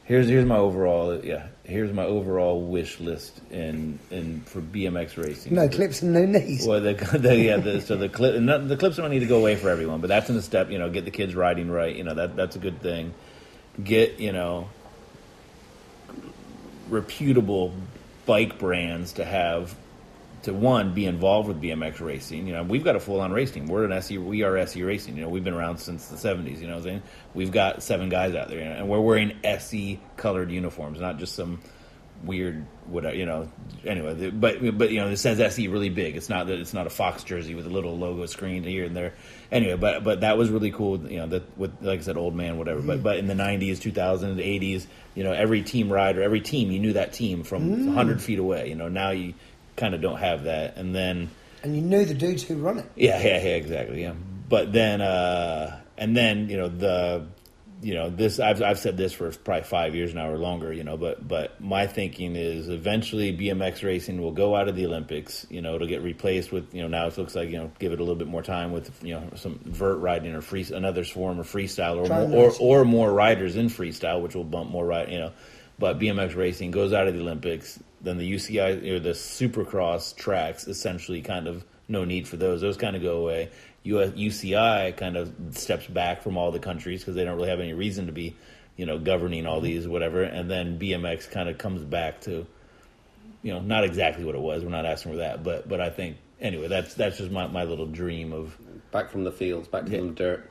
here's here's my overall yeah here's my overall wish list in in for BMX racing. No clips and no knees. Well, the, the yeah the, so the clip not, the clips don't need to go away for everyone, but that's in the step. You know, get the kids riding right. You know that that's a good thing. Get you know reputable bike brands to have to one be involved with BMX racing. You know, we've got a full on race team. We're an SE. We are SE racing. You know, we've been around since the seventies. You know, what I'm saying we've got seven guys out there, you know, and we're wearing SE colored uniforms, not just some weird whatever. You know, anyway, the, but but you know, it says SE really big. It's not that it's not a Fox jersey with a little logo screen here and there. Anyway, but but that was really cool. You know, that with like I said, old man, whatever. But but in the '90s, 2000s, '80s, you know, every team rider, every team, you knew that team from 100 feet away. You know, now you kind of don't have that. And then, And you knew the dudes who run it. yeah, yeah, yeah, exactly, yeah. But then, uh, and then, you know, the, you know, this I've I've said this for probably five years now or longer, you know. But but my thinking is eventually BMX racing will go out of the Olympics. You know, it'll get replaced with you know now it looks like you know give it a little bit more time with you know some vert riding or free another form of freestyle or Try more, or or more riders in freestyle, which will bump more ride. You know, but BMX racing goes out of the Olympics. Then the UCI or the Supercross tracks essentially kind of no need for those. Those kind of go away. UCI kind of steps back from all the countries because they don't really have any reason to be, you know, governing all these whatever. And then BMX kind of comes back to, you know, not exactly what it was. We're not asking for that, but but I think anyway that's that's just my, my little dream of Back from the fields, back to Yeah. the dirt.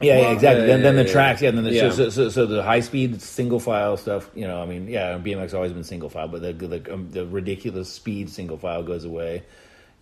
yeah, yeah, exactly. Then, then the tracks, yeah. Then the, Yeah. So, so, so the high speed single file stuff, you know. I mean, yeah, BMX always been single file, but the the, um, the ridiculous speed single file goes away.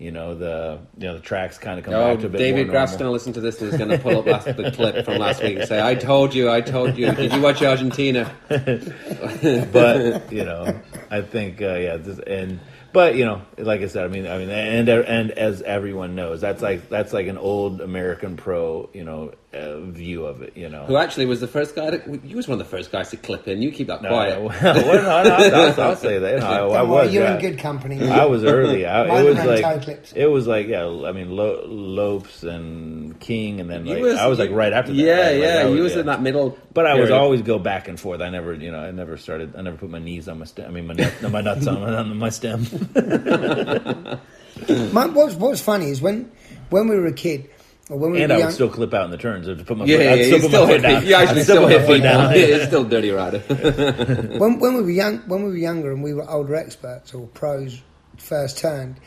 You know the you know the tracks kind of come Oh, back to a bit David Graf's going to listen to this and is going to pull up last, the clip from last week and say, "I told you, I told you. Did you watch Argentina?" but you know, I think uh, yeah, this, and but you know, like I said, I mean, I mean, and and as everyone knows, that's like that's like an old American pro, you know, uh, view of it. You know, Who actually was the first guy? To, you was one of the first guys to clip in. You keep that No, quiet. well, well, no, no, I'll, I'll say that. No, I, I, was. You're yeah. in good company. I was early. I, it was like clips. it was like yeah. I mean, Lo, Lopes and King, and then You like, I was like right after that. Yeah, Like, like, yeah. I was- you was yeah. in that middle. But I was period. always go back and forth. I never, you know, I never started. I never put my knees on my stem. I mean, my, nut, my nuts on, on my stem. My, what's, what's funny is when when we were a kid, or when And were I young, would still clip out in the turns. I'd put my Yeah, foot, yeah, I'd yeah. still put still my hit foot down. people. You actually I'd still put my hit foot people. down. Yeah, it's still dirty rider. when, when we were young, when we were younger, and we were older experts or pros first turned,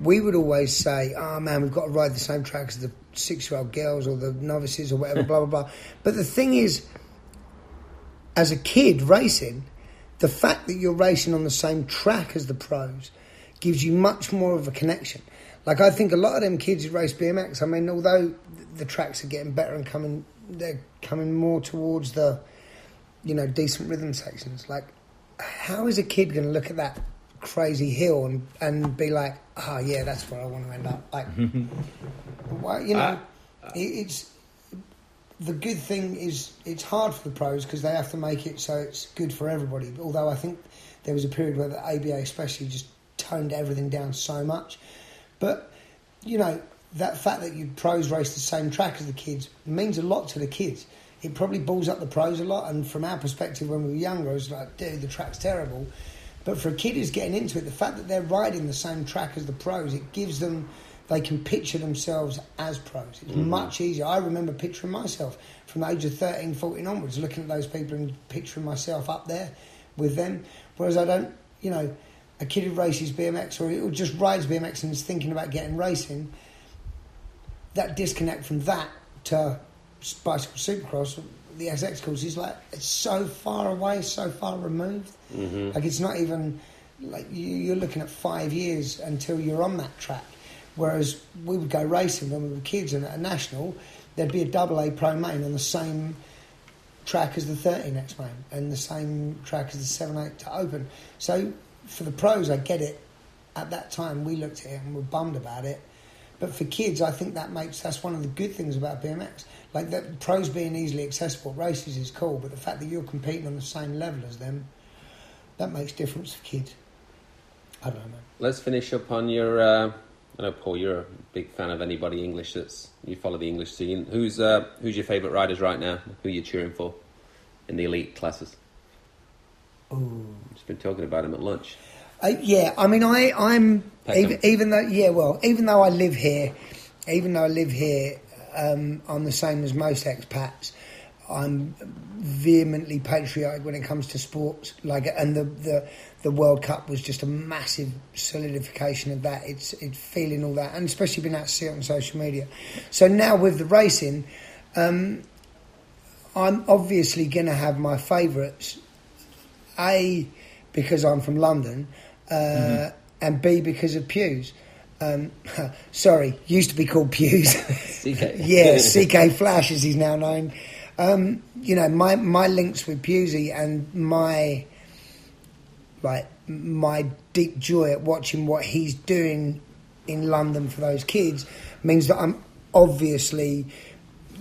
we would always say, "Oh man, we've got to ride the same track as the six-year-old girls or the novices or whatever." blah blah blah. But the thing is, as a kid racing, the fact that you're racing on the same track as the pros gives you much more of a connection. Like I think a lot of them kids who race BMX. I mean, although the tracks are getting better and coming, they're coming more towards the you know, decent rhythm sections. Like, how is a kid going to look at that crazy hill and, and be like, oh, yeah, that's where I want to end up? Like, well, you know, it, it's the good thing is it's hard for the pros because they have to make it so it's good for everybody. Although I think there was a period where the ABA especially just toned everything down so much. But, you know, that fact that you pros race the same track as the kids means a lot to the kids. It probably balls up the pros a lot. And from our perspective, when we were younger, it was like, dude, the track's terrible. But for a kid who's getting into it, the fact that they're riding the same track as the pros, it gives them, they can picture themselves as pros. It's mm-hmm. much easier. I remember picturing myself from the age of 13, 14 onwards, looking at those people and picturing myself up there with them. Whereas I don't, you know, a kid who races BMX or, or just rides BMX and is thinking about getting racing, that disconnect from that to bicycle supercross, the SX course is like it's so far away, so far removed. Mm-hmm. Like it's not even like you, you're looking at five years until you're on that track. Whereas we would go racing when we were kids, and at a national, there'd be a double A pro main on the same track as the 13X main and the same track as the 7 8 to open. So for the pros, I get it. At that time, we looked at it and were bummed about it. But for kids, I think that makes that's one of the good things about BMX. Like that, pros being easily accessible races is cool, but the fact that you're competing on the same level as them, that makes difference for kids. I don't know, man. Let's finish up on your. Uh, I know, Paul, you're a big fan of anybody English that's you follow the English scene. Who's uh, who's your favourite riders right now? Who are you cheering for in the elite classes? Ooh. Just been talking about him at lunch. Uh, yeah, I mean, I, I'm even, even though yeah, well, even though I live here, even though I live here, um, I'm the same as most expats. I'm vehemently patriotic when it comes to sports. Like, and the the, the World Cup was just a massive solidification of that. It's it's feeling all that, and especially being out to see it on social media. So now with the racing, um, I'm obviously going to have my favourites. A because I'm from London, uh, and B because of Pews. Um, sorry, used to be called Pews. CK. yeah, CK Flash as he's now known. Um, you know, my my links with Pewsy and my like my deep joy at watching what he's doing in London for those kids means that I'm obviously,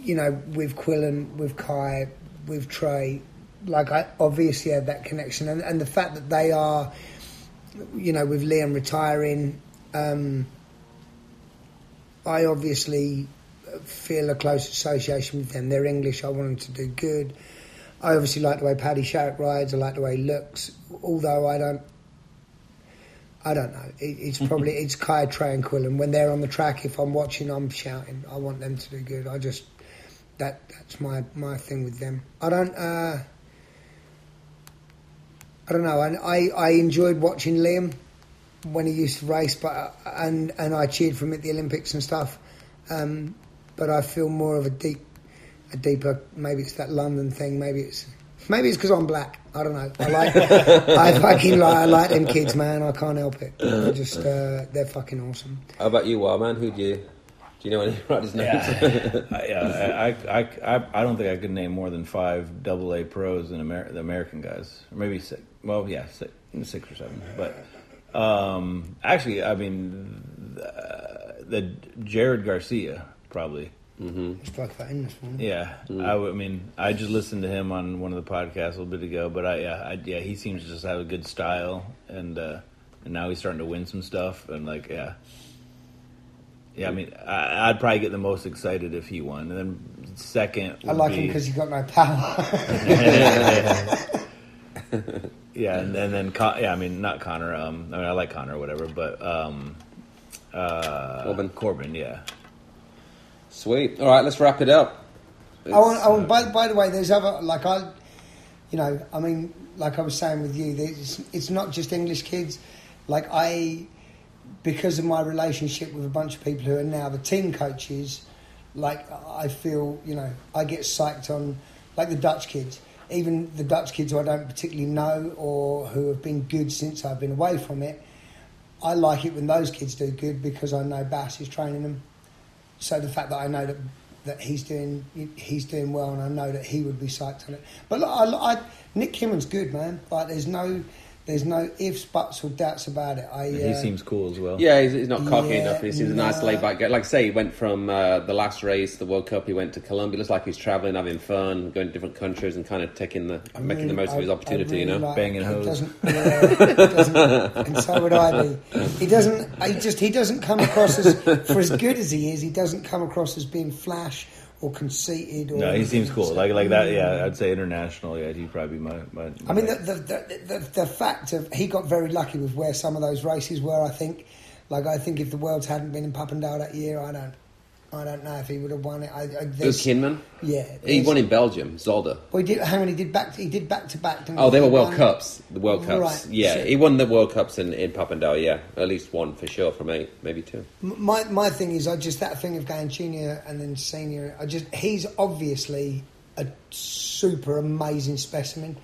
you know, with Quillan, with Kye, with Tre, like I obviously have that connection, and, and the fact that they are, you know, with Liam retiring, um, I obviously feel a close association with them. They're English. I want them to do good. I obviously like the way Paddy Sharrock rides. I like the way he looks. Although I don't, I don't know. It, it's probably it's Kye Tre and When they're on the track, if I'm watching, I'm shouting. I want them to do good. I just that that's my my thing with them. I don't. Uh, I don't know. I, I I enjoyed watching Liam when he used to race, but uh, and and I cheered for him at the Olympics and stuff. Um, but I feel more of a deep, a deeper. Maybe it's that London thing. Maybe it's maybe it's because I'm black. I don't know. I like I fucking like I like them kids, man. I can't help it. They're just uh, they're fucking awesome. How about you, Wild Man? Who do you do you know any riders' names? Yeah, I, yeah. I, I, I, I don't think I could name more than five double A pros in Amer- the American guys, or maybe six. Well, yeah, six, six or seven. But um, actually, I mean, the, the Jared Garcia probably. We spoke about him this morning. Yeah, I, would- I mean, I just listened to him on one of the podcasts a little bit ago, but I, yeah, I, yeah, he seems to just have a good style, and uh, and now he's starting to win some stuff, and like, yeah, yeah. I mean, I, I'd probably get the most excited if he won, and then second. I would like be, him because he got no power. yeah, and, and then Con- yeah, I mean, not Connor. Um, I mean, I like Connor, or whatever, but um, Uh, Corbin. Corbin, yeah. Sweet. All right, let's wrap it up. I want, I want, by, by the way, there's other like I, you know, I mean, like I was saying with you, there's, it's not just English kids. Like I, because of my relationship with a bunch of people who are now the team coaches, like I feel, you know, I get psyched on, like the Dutch kids, even the Dutch kids who I don't particularly know or who have been good since I've been away from it. I like it when those kids do good because I know Bas is training them. So the fact that I know that that he's doing he's doing well, and I know that he would be psyched on it. But look, I, I, Nick Kimmann's good, man. Like there's no there's no ifs, buts, or doubts about it. I He uh, seems cool as well. Yeah, he's, he's not cocky Yeah, enough. He seems a nice no. laid back guy. Like I say, he went from uh, the last race, the World Cup. He went to Colombia. Looks like he's traveling, having fun, going to different countries, and kind of taking the I making the really- most of his I- I opportunity. you know. like- Banging he hoes. Doesn't, yeah, doesn't, and so would I be. He doesn't. He just he doesn't come across as for as good as he is. He doesn't come across as being flash or conceited. Or No, he seems cool. Like like that. Yeah, I'd say international. Yeah, he'd probably be my. my I mean, the, the, the, the, the fact of he got very lucky with where some of those races were. I think, like I think if the worlds hadn't been in Papendal that year, I don't, I don't know if he would have won it. I, I, Luke there's- Kimmann. yeah, He won in Belgium, Zolder. Well, he did. Hang on, he did back. He did back to back. Oh, they were World won- Cups. The World Cups. Right, Yeah, so- he won the World Cups in, in Papendal, yeah. At least one for sure from eight, maybe two. My my thing is, I just that thing of going junior and then senior. I just he's obviously a super amazing specimen.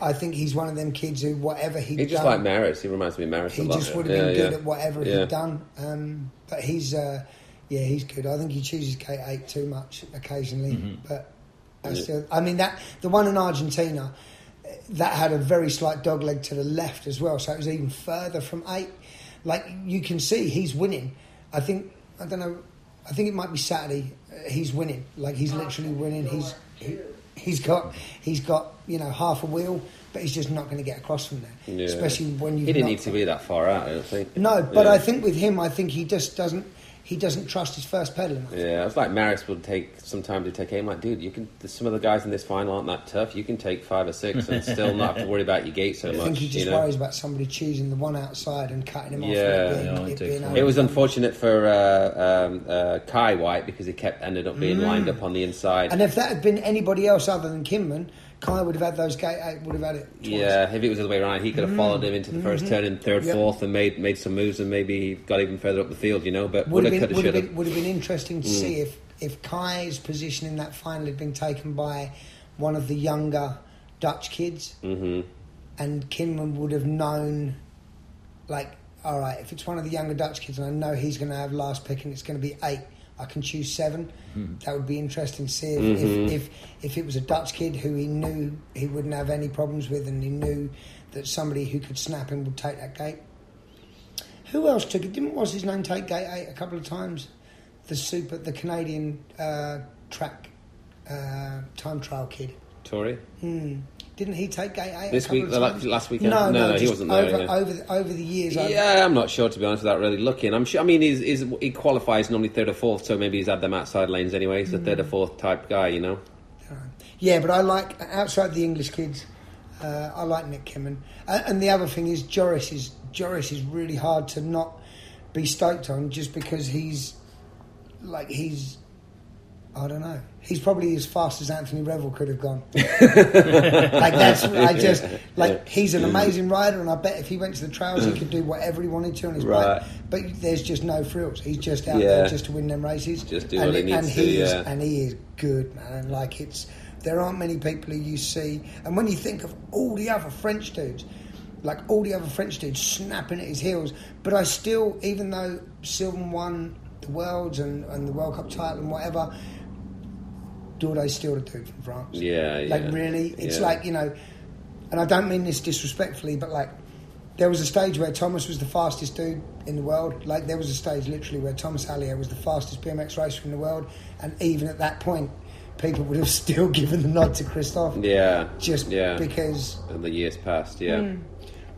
I think he's one of them kids who whatever he He's just like Maris. He reminds me of Maris a he lot. just would have Yeah, been good at whatever Yeah. he'd done. Um, but he's, uh, yeah, he's good. I think he chooses gate eight too much occasionally, but I Mm-hmm. Still, I mean that the one in Argentina that had a very slight dog leg to the left as well, so it was even further from eight. Like you can see, he's winning. I think I don't know. I think it might be Saturday. uh, He's winning. Like he's literally winning. He's he, he's got he's got you know half a wheel, but he's just not going to get across from there. Yeah. Especially when you He didn't need to be that far out, I don't think. no, but Yeah. I think with him, I think he just doesn't. He doesn't trust his first pedal enough. Yeah, it's like Maris would take some time to take aim. Like, dude, you can. Some of the guys in this final aren't that tough. You can take five or six and still not have to worry about your gate so I much. think he just you know? worries about somebody choosing the one outside and cutting him off. Yeah, it being, it it takes being one. over. It was unfortunate for uh, um, uh, Kye Whyte because he kept ended up being lined up on the inside. Mm. And if that had been anybody else other than Kimmann, Kye would have had those gate eight. Would have had it. Twice. yeah, if it was the other way around, he could have followed him into the 1st turn in third, Mm. Yep. fourth, and made made some moves, and maybe got even further up the field. You know, but Would would have been would have been, would have been interesting Mm. to see if if Kye's position in that final had been taken by one of the younger Dutch kids, hmm and Kimmann would have known, like, all right, if it's one of the younger Dutch kids, and I know he's going to have last pick, and it's going to be eight, I can choose seven. That would be interesting to see if, Mhm. if, if if it was a Dutch kid who he knew he wouldn't have any problems with, and he knew that somebody who could snap him would take that gate. Who else took it? Didn't was his name take gate eight a couple of times? The super, the Canadian uh, track uh, time trial kid. Tory. Hmm. Didn't he take gate eight? a This week- times? last weekend? No, No, no, he wasn't there, Over, yeah. over, the, over the years, over- Yeah, I'm not sure to be honest without really looking. I'm sure. I mean, he's, he's he qualifies normally third or fourth, so maybe he's had them outside lanes anyway. He's a third or Mm. fourth type guy, you know. Yeah, but I like outside the English kids. Uh, I like Nick Kimmann, uh, and the other thing is Joris is Joris is really hard to not be stoked on just because he's like he's I don't know he's probably as fast as Anthony Revel could have gone. like that's I just like he's an amazing rider, and I bet if he went to the trails, he could do whatever he wanted to on his Right. bike. But there's just no frills. He's just out Yeah. there just to win them races. Just do and, what he needs and to, he is, yeah. and he is good, man. Like it's there aren't many people who you see, and when you think of all the other French dudes, like all the other French dudes snapping at his heels, but I still, even though Sylvain won the worlds and, and the World Cup title and whatever, Daudet's still the dude from France. Yeah, yeah. Like really, it's Yeah. like you know, and I don't mean this disrespectfully, but like there was a stage where Thomas was the fastest dude in the world. Like there was a stage literally where Thomas Allier was the fastest BMX racer in the world, and even at that point, people would have still given the nod to Christoph. Yeah, Just yeah. because, And the years passed, yeah. Hmm.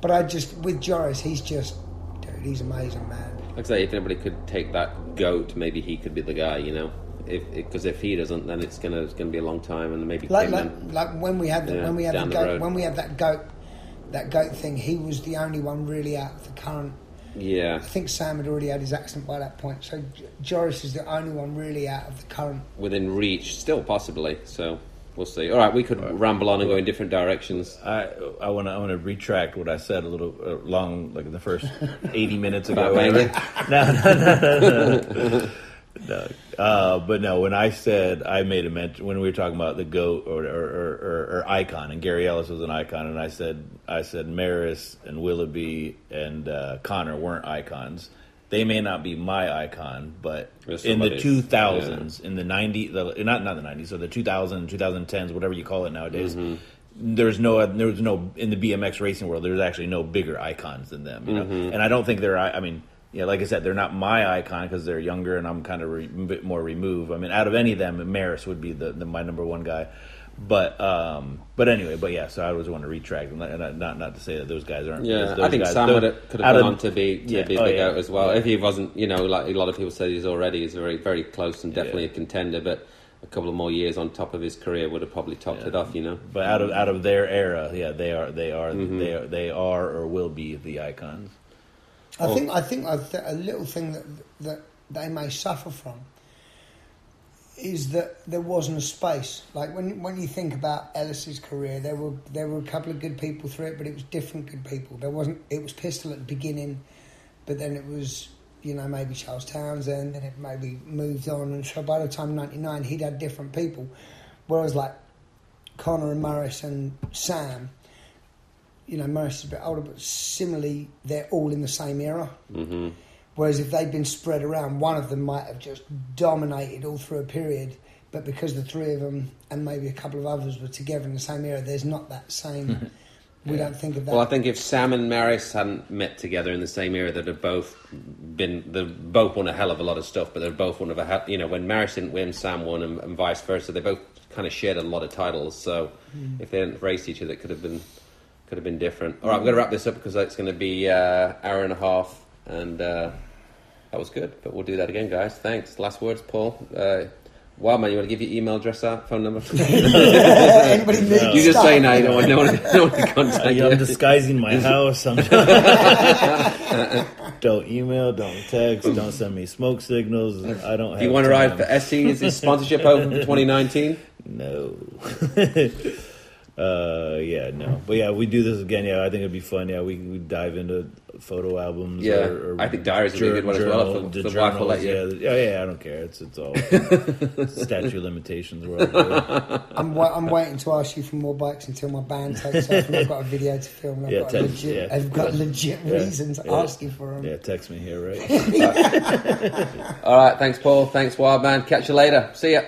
but I just with Joris, he's just dude, he's amazing, man. Like I say, if anybody could take that goat, maybe he could be the guy, you know. If because if, he doesn't, then it's gonna it's gonna be a long time, and maybe Like, Kimmann- like, like when we had the, Yeah, when we had the down the goat when we had that goat that goat thing, he was the only one really out of the current. Yeah. I think Sam had already had his accident by that point, so J- Joris is the only one really out of the current. Within reach, still possibly. So we'll see. All right, we could ramble on and go in different directions. I I want to I want to retract what I said a little uh, long, like in the first eighty minutes ago. About No, no, no, no, no. no. Uh, but no, when I said I made a mention when we were talking about the goat or or, or, or, icon, and Gary Ellis was an icon, and I said I said Maris and Willoughby and uh, Connor weren't icons. They may not be my icon, but in the somebody- two thousands, in the ninety, the, not not the nineties, so the 2000, 2010s, whatever you call it nowadays. There's no, there's no in the BMX racing world. There's actually no bigger icons than them, you know. And I don't think they're. I mean, yeah, like I said, they're not my icon because they're younger and I'm kind of re, a bit more removed. I mean, out of any of them, Maris would be the, the my number one guy. But um, but anyway, but yeah. So I was want to retract and not not, not to say that those guys aren't. Yeah, those I think guys- Sam those- would have, could have gone on to be to Yeah, be a oh, big yeah. out as well. Yeah. If he wasn't, you know, like a lot of people said, he's already he's very very close and definitely a contender. But a couple of more years on top of his career would have probably topped it off. You know. But out of out of their era, yeah, they are they are Mm-hmm. they are, they are or will be the icons. I think I think a, th- a little thing that that they may suffer from is that there wasn't a space. Like when when you think about Ellis's career, there were there were a couple of good people through it, but it was different good people. There wasn't. It was Pistol at the beginning, but then it was you know maybe Charles Townsend, and it maybe moved on. And so by the time '99, he'd had different people. Whereas like Connor and Morris and Sam, you know, Morris is a bit older, but similarly, they're all in the same era. hmm Whereas if they'd been spread around, one of them might have just dominated all through a period. But because the three of them and maybe a couple of others were together in the same era, there's not that same. we don't think of that. Well, I think if Sam and Maris hadn't met together in the same era, they'd have both been they both won a hell of a lot of stuff. But they're both one of a hell, you know when Maris didn't win, Sam won, and, and vice versa. They both kind of shared a lot of titles. So if they hadn't raced each other, it could have been could have been different. All right, I'm going to wrap this up because it's going to be uh, hour and a half, and uh, that was good. But we'll do that again, guys. Thanks. Last words, Paul. Uh, man! you want to give your email address out, phone number? Anybody need you just stuff? say now. You don't want no one, no one to contact I, you. I'm disguising my house. I'm don't email, don't text, don't send me smoke signals. I don't. Have Do you want to ride for SE? Is his sponsorship open for 2019? No. uh, yeah, no. But yeah, we do this again. Yeah, I think it'd be fun. Yeah, we we dive into photo albums. Yeah, or, or I think diaries would be a good one as well, if the- the if the wife will let journals, you. Yeah, yeah, yeah, I don't care. It's it's all statute of limitations. World. I'm, wa- I'm waiting to ask you for more bikes until my band takes off and I've got a video to film. I've Yeah, got, text- legit, yeah. I've got legit Yeah, reason yeah. ask you for them. Yeah, text me here, right? All right, thanks, Paul. Thanks, Wildman. Catch you later. See ya.